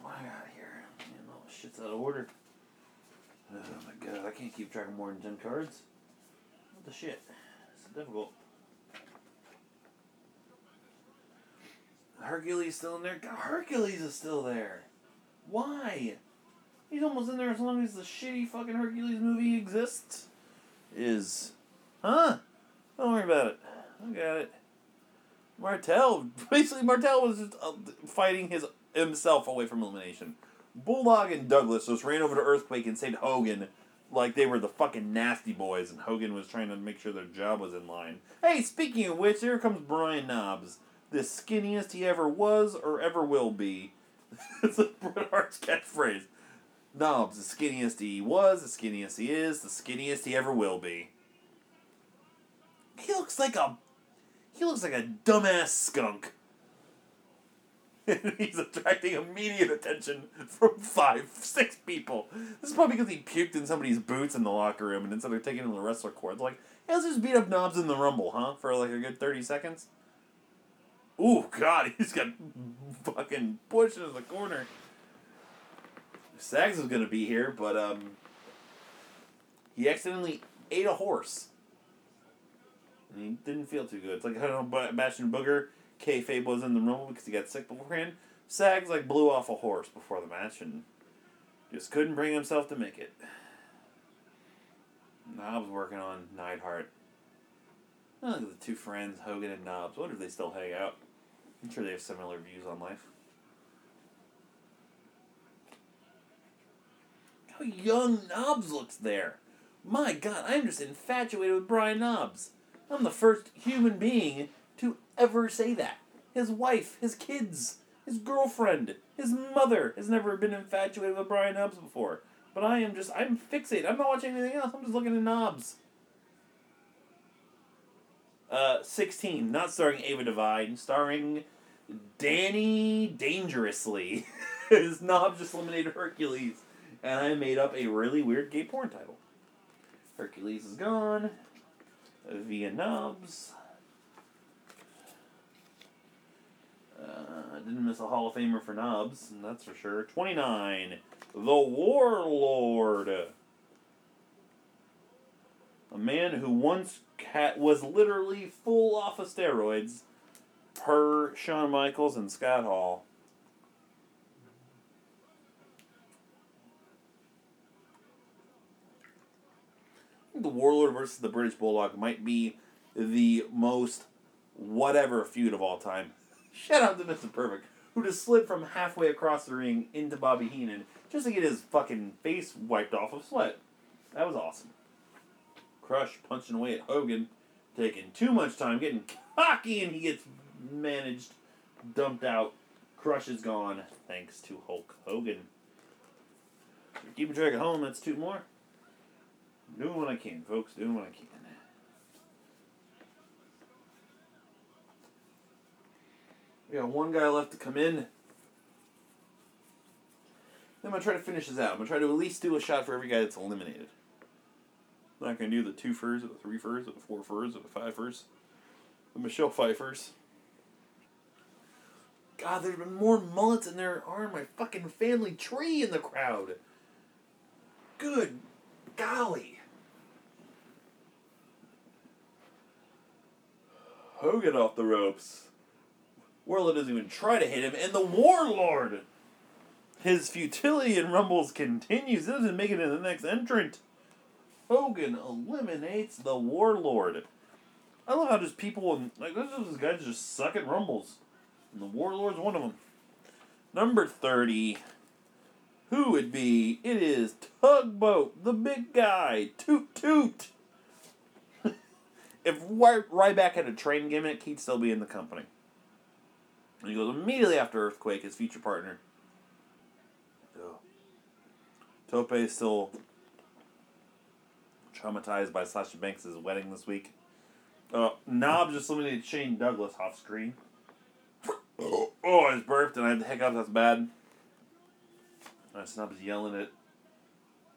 What I got here? Man, all shit's out of order. Oh my god, I can't keep track of more than 10 cards. What the shit? It's difficult. Hercules is still in there? God, Hercules is still there. Why? He's almost in there as long as the shitty fucking Hercules movie exists. Is. Huh? Don't worry about it. I got it. Martel. [laughs] Basically, Martel was just uh, fighting his himself away from elimination. Bulldog and Douglas just ran over to Earthquake and saved Hogan like they were the fucking nasty boys, and Hogan was trying to make sure their job was in line. Hey, speaking of which, here comes Brian Knobbs, the skinniest he ever was or ever will be. [laughs] it's a Bret Hart's catchphrase. Knobbs, the skinniest he was, the skinniest he is, the skinniest he ever will be. He looks like a he looks like a dumbass skunk. [laughs] he's attracting immediate attention from five, six people. This is probably because he puked in somebody's boots in the locker room, and instead of taking him to the wrestler court, like, hey, let's just beat up Knobbs in the Rumble, huh? For like a good 30 seconds. Ooh, God, [laughs] he's got fucking pushed into the corner. Sags is to be here, but um, he accidentally ate a horse. And he didn't feel too good. It's like, [laughs] I don't know, Bastion Booger kayfabe was in the room because he got sick beforehand. Sags like blew off a horse before the match and just couldn't bring himself to make it. Knobbs working on Neidhart. Oh, look at the two friends, Hogan and. I wonder if they still hang out. I'm sure they have similar views on life. How young Knobbs looks there. My god, I'm just infatuated with Brian Knobbs. I'm the first human being to ever say that. His wife, his kids, his girlfriend, his mother has never been infatuated with Brian Knobbs before. But I am just, I'm fixated. I'm not watching anything else. I'm just looking at Knobbs. Uh, 16, not starring Ava Devine, starring Danny Dangerously. [laughs] His Knobbs just eliminated Hercules. And I made up a really weird gay porn title. Hercules is gone. Via Knobbs. Uh, didn't miss a Hall of Famer for Knobbs, that's for sure. 29. The Warlord. A man who once was literally full off of steroids, per Shawn Michaels and Scott Hall. The Warlord versus the British Bulldog might be the most whatever feud of all time. Shout out to Mr. Perfect, who just slid from halfway across the ring into Bobby Heenan just to get his fucking face wiped off of sweat. That was awesome. Crush punching away at Hogan, taking too much time, getting cocky, and he gets managed, dumped out. Crush is gone thanks to Hulk Hogan. Keeping track at home, that's two more. Doing what I can, folks. Doing what I can. We got one guy left to come in. I'm gonna try to finish this out. I'm gonna try to at least do a shot for every guy that's eliminated. I'm not gonna do the two furs or the three furs or the four furs or the five furs. The Michelle Pfeiffers. God, there's been more mullets than there are in my fucking family tree in the crowd. Good golly. Hogan off the ropes. Warlord doesn't even try to hit him, and the Warlord! His futility in Rumbles continues. Doesn't make it in the next entrant. Hogan eliminates the Warlord. I love how just people like those guys just suck at Rumbles, and the Warlord's one of them. Number thirty. Who would be? It is Tugboat, the big guy. Toot toot. If Ry- Ryback had a train gimmick, he'd still be in the company. And he goes immediately after Earthquake, his future partner. Tope is still traumatized by Sasha Banks' wedding this week. Uh, Knob just eliminated Shane Douglas off screen. [coughs] Oh, I was burped and I had the hiccups. That's bad. Uh, Snub's yelling at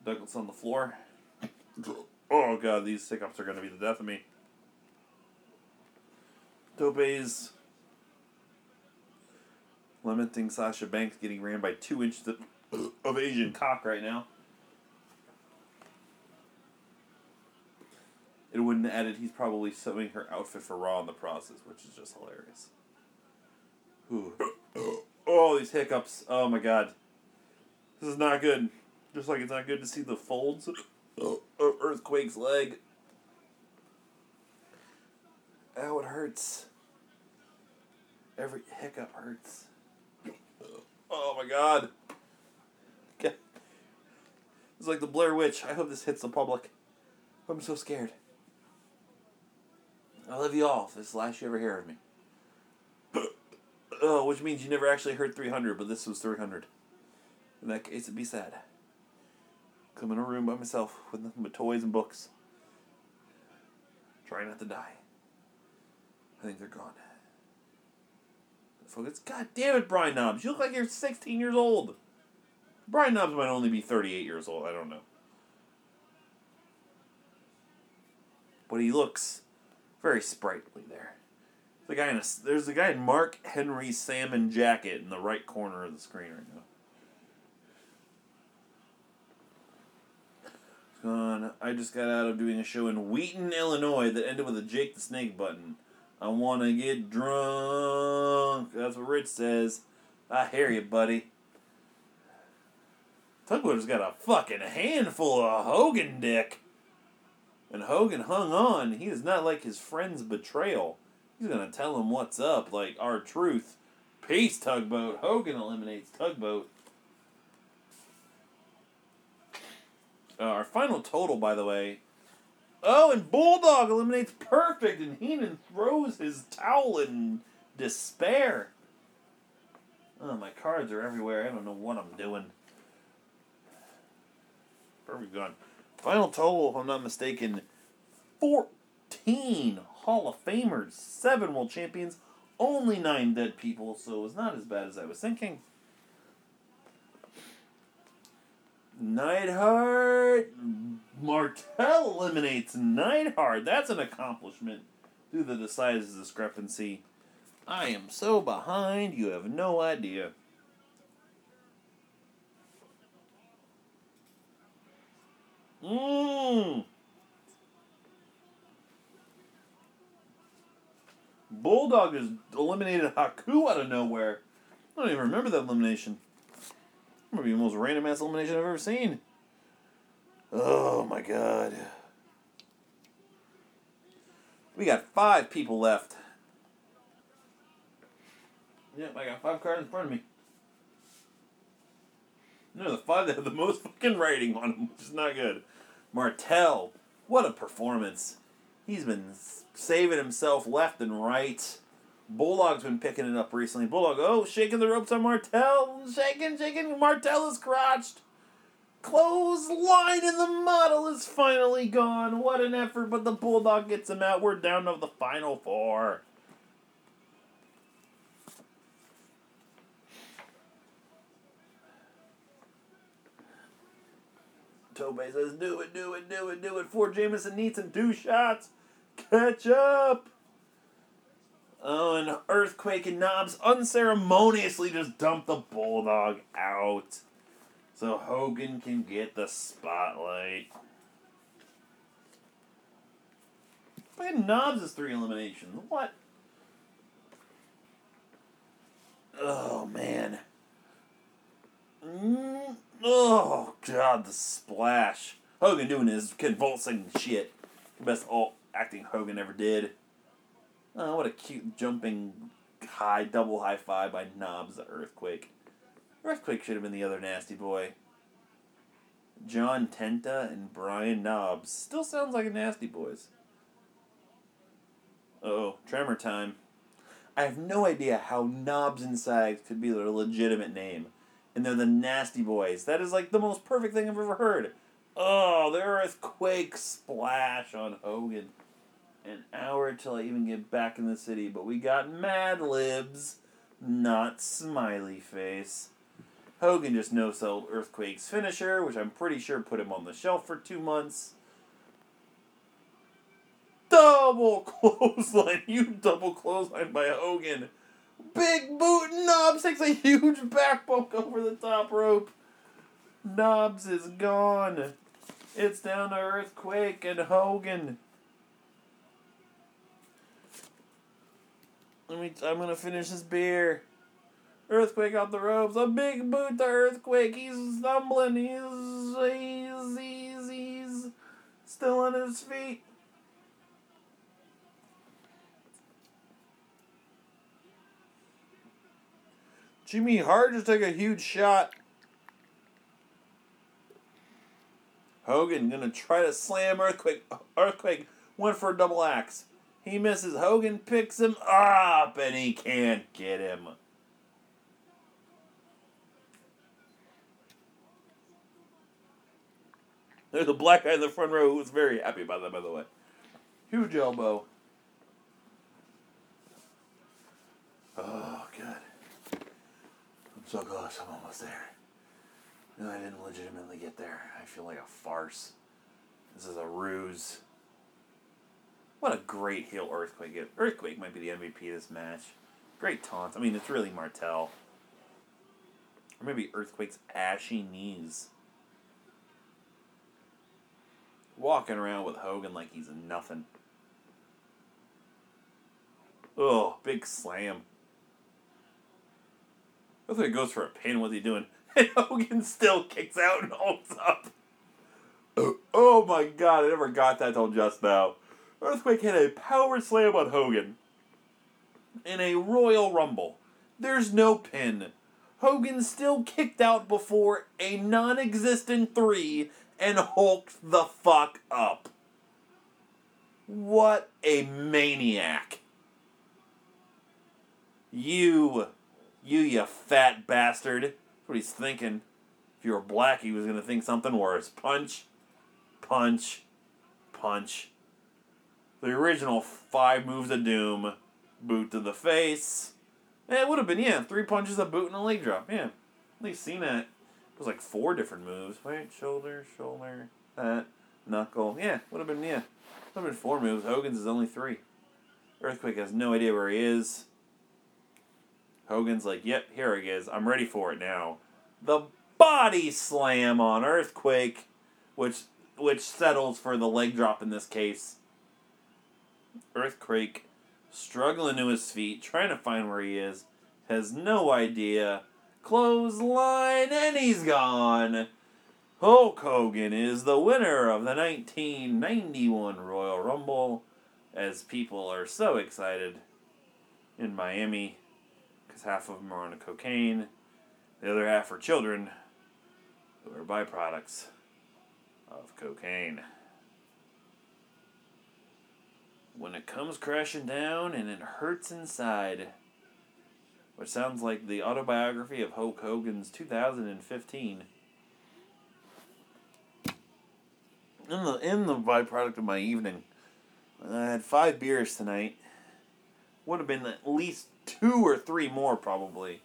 Douglas on the floor. [coughs] Oh god, these hiccups are going to be the death of me. Tope's limiting Sasha Banks getting ran by two inches of, [coughs] of Asian cock right now. It wouldn't added he's probably sewing her outfit for Raw in the process, which is just hilarious. Ooh. [coughs] Oh, these hiccups. Oh my god. This is not good. Just like it's not good to see the folds [coughs] of Earthquake's leg. Ow, it hurts. Every hiccup hurts. Oh my god. It's like the Blair Witch. I hope this hits the public. I'm so scared. I love you all. This is the last you ever hear of me. [coughs] oh, which means you never actually heard 300, but this was 300. In that case, it'd be sad. I'm in a room by myself with nothing but toys and books. Trying not to die. I think they're gone. Focus. God damn it, Brian Knobbs. You look like you're 16 years old. Brian Knobbs might only be 38 years old. I don't know. But he looks very sprightly there. The guy in a, there's a guy in Mark Henry salmon jacket in the right corner of the screen right now. Gone. I just got out of doing a show in Wheaton, Illinois that ended with a Jake the Snake button. I want to get drunk. That's what Rich says. I hear you, buddy. Tugboat's got a fucking handful of Hogan dick. And Hogan hung on. He does not like his friend's betrayal. He's to tell him what's up, like our truth. Peace, Tugboat. Hogan eliminates Tugboat. Uh, our final total, by the way. Oh, and Bulldog eliminates Perfect, and Heenan throws his towel in despair. Oh, my cards are everywhere. I don't know what I'm doing. Perfect gone. Final total, if I'm not mistaken, 14 Hall of Famers, 7 World Champions, only 9 dead people, so it was not as bad as I was thinking. Neidhart. Martel eliminates Neidhart. That's an accomplishment due to the size discrepancy. I am so behind, you have no idea. Mmm. Bulldog has eliminated Haku out of nowhere. I don't even remember that elimination. Might be the most random ass elimination I've ever seen. Oh my god. We got five people left. Yep, I got five cards in front of me. No, the five that have the most [laughs] fucking writing on them, which is not good. Martel, what a performance. He's been saving himself left and right. Bulldog's been picking it up recently. Bulldog, oh, shaking the ropes on Martel. Shaking, shaking. Martel is crotched. Clothesline and the model is finally gone. What an effort, but the Bulldog gets him out. We're down to the final four. Tobey says, do it, do it, do it, do it. Four Jameson needs some two shots. Catch up. Oh, and Earthquake and Knobbs unceremoniously just dump the Bulldog out. So Hogan can get the spotlight. Fucking Knobbs is three eliminations. What? Oh, man. Mm, oh, God, the splash. Hogan doing his convulsing shit. Best all acting Hogan ever did. Oh, what a cute jumping high, double high five by Knobbs the Earthquake. Earthquake should have been the other nasty boy. John Tenta and Brian Knobbs. Still sounds like a nasty boys. oh, tremor time. I have no idea how Knobbs and Sags could be their legitimate name. And they're the nasty boys. That is like the most perfect thing I've ever heard. Oh, the earthquake splash on Hogan. An hour till I even get back in the city, but we got Mad Libs, not Smiley Face. Hogan just no sold Earthquake's finisher, which I'm pretty sure put him on the shelf for two months. Double [laughs] clothesline, you double clothesline by Hogan. Big boot Knobbs takes a huge back bump over the top rope. Knobbs is gone. It's down to Earthquake and Hogan. Let me. I'm gonna finish this beer. Earthquake off the ropes. A big boot to Earthquake. He's stumbling. He's, he's, he's, he's still on his feet. Jimmy Hart just took a huge shot. Hogan gonna try to slam Earthquake. Earthquake went for a double axe. He misses. Hogan picks him up and he can't get him. There's a black guy in the front row who's very happy about that, by the way. Huge elbow. Oh, God. I'm so close. I'm almost there. No, I didn't legitimately get there. I feel like a farce. This is a ruse. What a great heel Earthquake. Earthquake might be the MVP of this match. Great taunt. I mean, it's really Martel. Or maybe Earthquake's ashy knees walking around with Hogan like he's nothing. Oh, big slam. I think he goes for a pin. What's he doing? [laughs] And Hogan still kicks out and holds up. Oh, oh my god, I never got that till just now. Earthquake had a power slam on Hogan in a Royal Rumble. There's no pin. Hogan still kicked out before a non existent three and hulked the fuck up. What a maniac. You, you, you fat bastard. That's what he's thinking. If you were black, he was going to think something worse. Punch, punch, punch. The original five moves of doom. Boot to the face. Eh, it would have been, yeah, three punches, a boot, and a leg drop. Yeah. At least seen that was like four different moves. Right, shoulder, shoulder, that, knuckle. Yeah, would have been yeah, would have been four moves. Hogan's is only three. Earthquake has no idea where he is. Hogan's like, yep, here he is. I'm ready for it now. The body slam on Earthquake, which which settles for the leg drop in this case. Earthquake struggling to his feet, trying to find where he is, has no idea clothesline, and he's gone. Hulk Hogan is the winner of the 1991 Royal Rumble, as people are so excited in Miami because half of them are on cocaine, the other half are children who are byproducts of cocaine. When it comes crashing down and it hurts inside, which sounds like the autobiography of Hulk Hogan's 2015. in the in the byproduct of my evening, I had five beers tonight. Would have been at least two or three more probably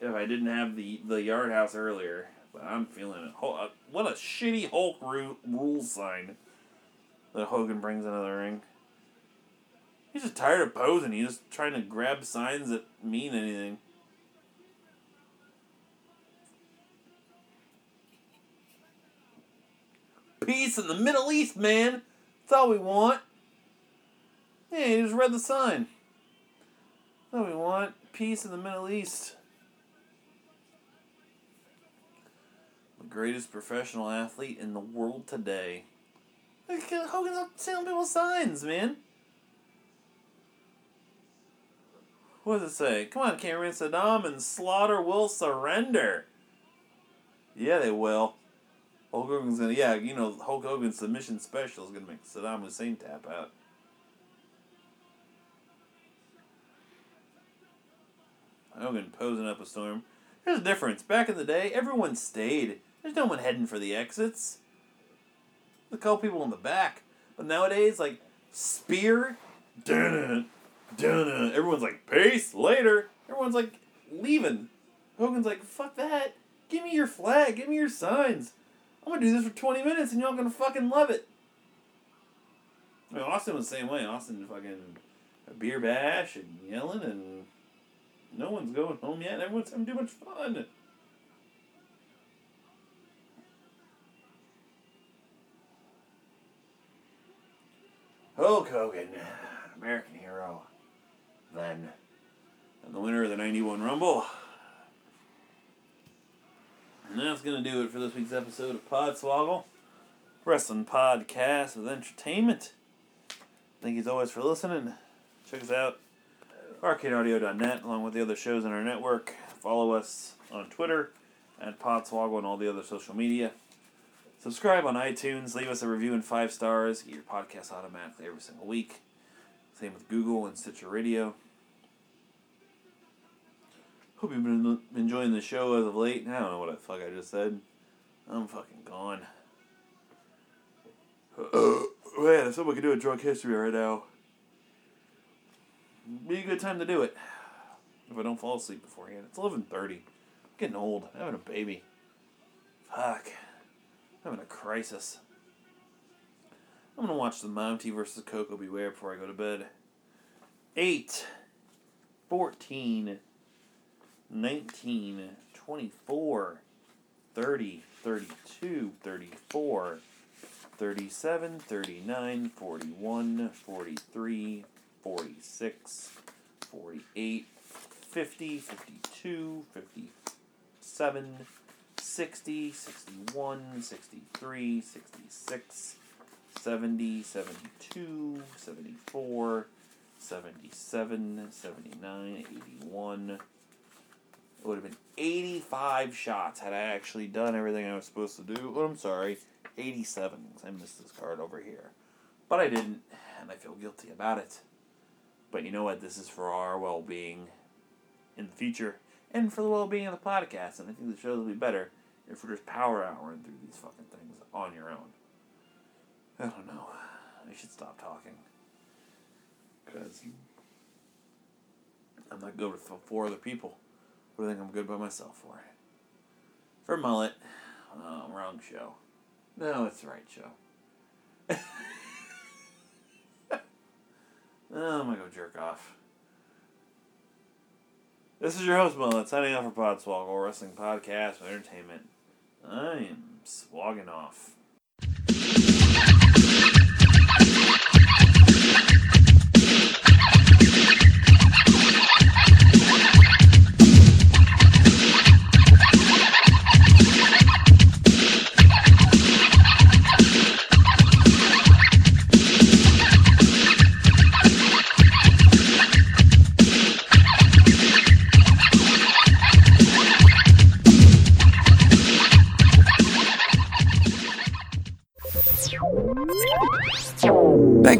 if I didn't have the the yard house earlier. But I'm feeling it. Uh, what a shitty Hulk ru- rule sign that Hogan brings into the ring. He's just tired of posing. He's just trying to grab signs that mean anything. Peace in the Middle East, man. That's all we want. Yeah, he just read the sign. That's all we want. Peace in the Middle East. The greatest professional athlete in the world today. Hogan's up selling people signs, man. What does it say? Come on, Cameron Saddam and Slaughter will surrender. Yeah, they will. Hulk Hogan's gonna, yeah, you know, Hulk Hogan's submission special is gonna make Saddam Hussein tap out. Hogan posing up a storm. There's a difference. Back in the day, everyone stayed. There's no one heading for the exits. A couple people in the back. But nowadays, like, spear, dun everyone's like, peace, later. Everyone's like, leaving. Hogan's like, fuck that. Give me your flag. Give me your signs. I'm gonna do this for 20 minutes and y'all gonna fucking love it. I mean, Austin was the same way. Austin fucking a beer bash and yelling and no one's going home yet. Everyone's having too much fun. Hulk Hogan, American hero, then, the winner of the 91 Rumble. And that's going to do it for this week's episode of Podswoggle, Wrestling Podcast with Entertainment. Thank you as always for listening. Check us out, arcadeaudio.net, along with the other shows in our network. Follow us on Twitter at Podswoggle and all the other social media. Subscribe on iTunes, leave us a review and five stars, get your podcast automatically every single week. Same with Google and Stitcher Radio. Hope you've been enjoying the show as of late. I don't know what the fuck I just said. I'm fucking gone. [coughs] Oh man, if someone could do a drunk history right now, be a good time to do it. If I don't fall asleep beforehand. It's eleven thirty. Getting old. Having a baby. Fuck. I'm Having a crisis. I'm gonna watch the Mountie versus Koko B. Ware before I go to bed. Eight. Fourteen. 19, 24, 30, 32, 34, 37, 39, 41, 43, 46, 48, 50, 52, 57, 60, 61, 63, 66, 70, 72, 74, 77, 79, 81, it would have been 85 shots had I actually done everything I was supposed to do. Oh, I'm sorry, 87 because I missed this card over here. But I didn't, and I feel guilty about it. But you know what? This is for our well being in the future and for the well being of the podcast. And I think the show will be better if we're just power houring through these fucking things on your own. I don't know. I should stop talking. Because I'm not good with four other people. What do you think I'm good by myself for? It. For mullet. Oh, wrong show. No, it's the right show. [laughs] oh, I'm gonna go jerk off. This is your host, Mullet, signing off for Podswoggle Wrestling Podcast with Entertainment. I am swogging off.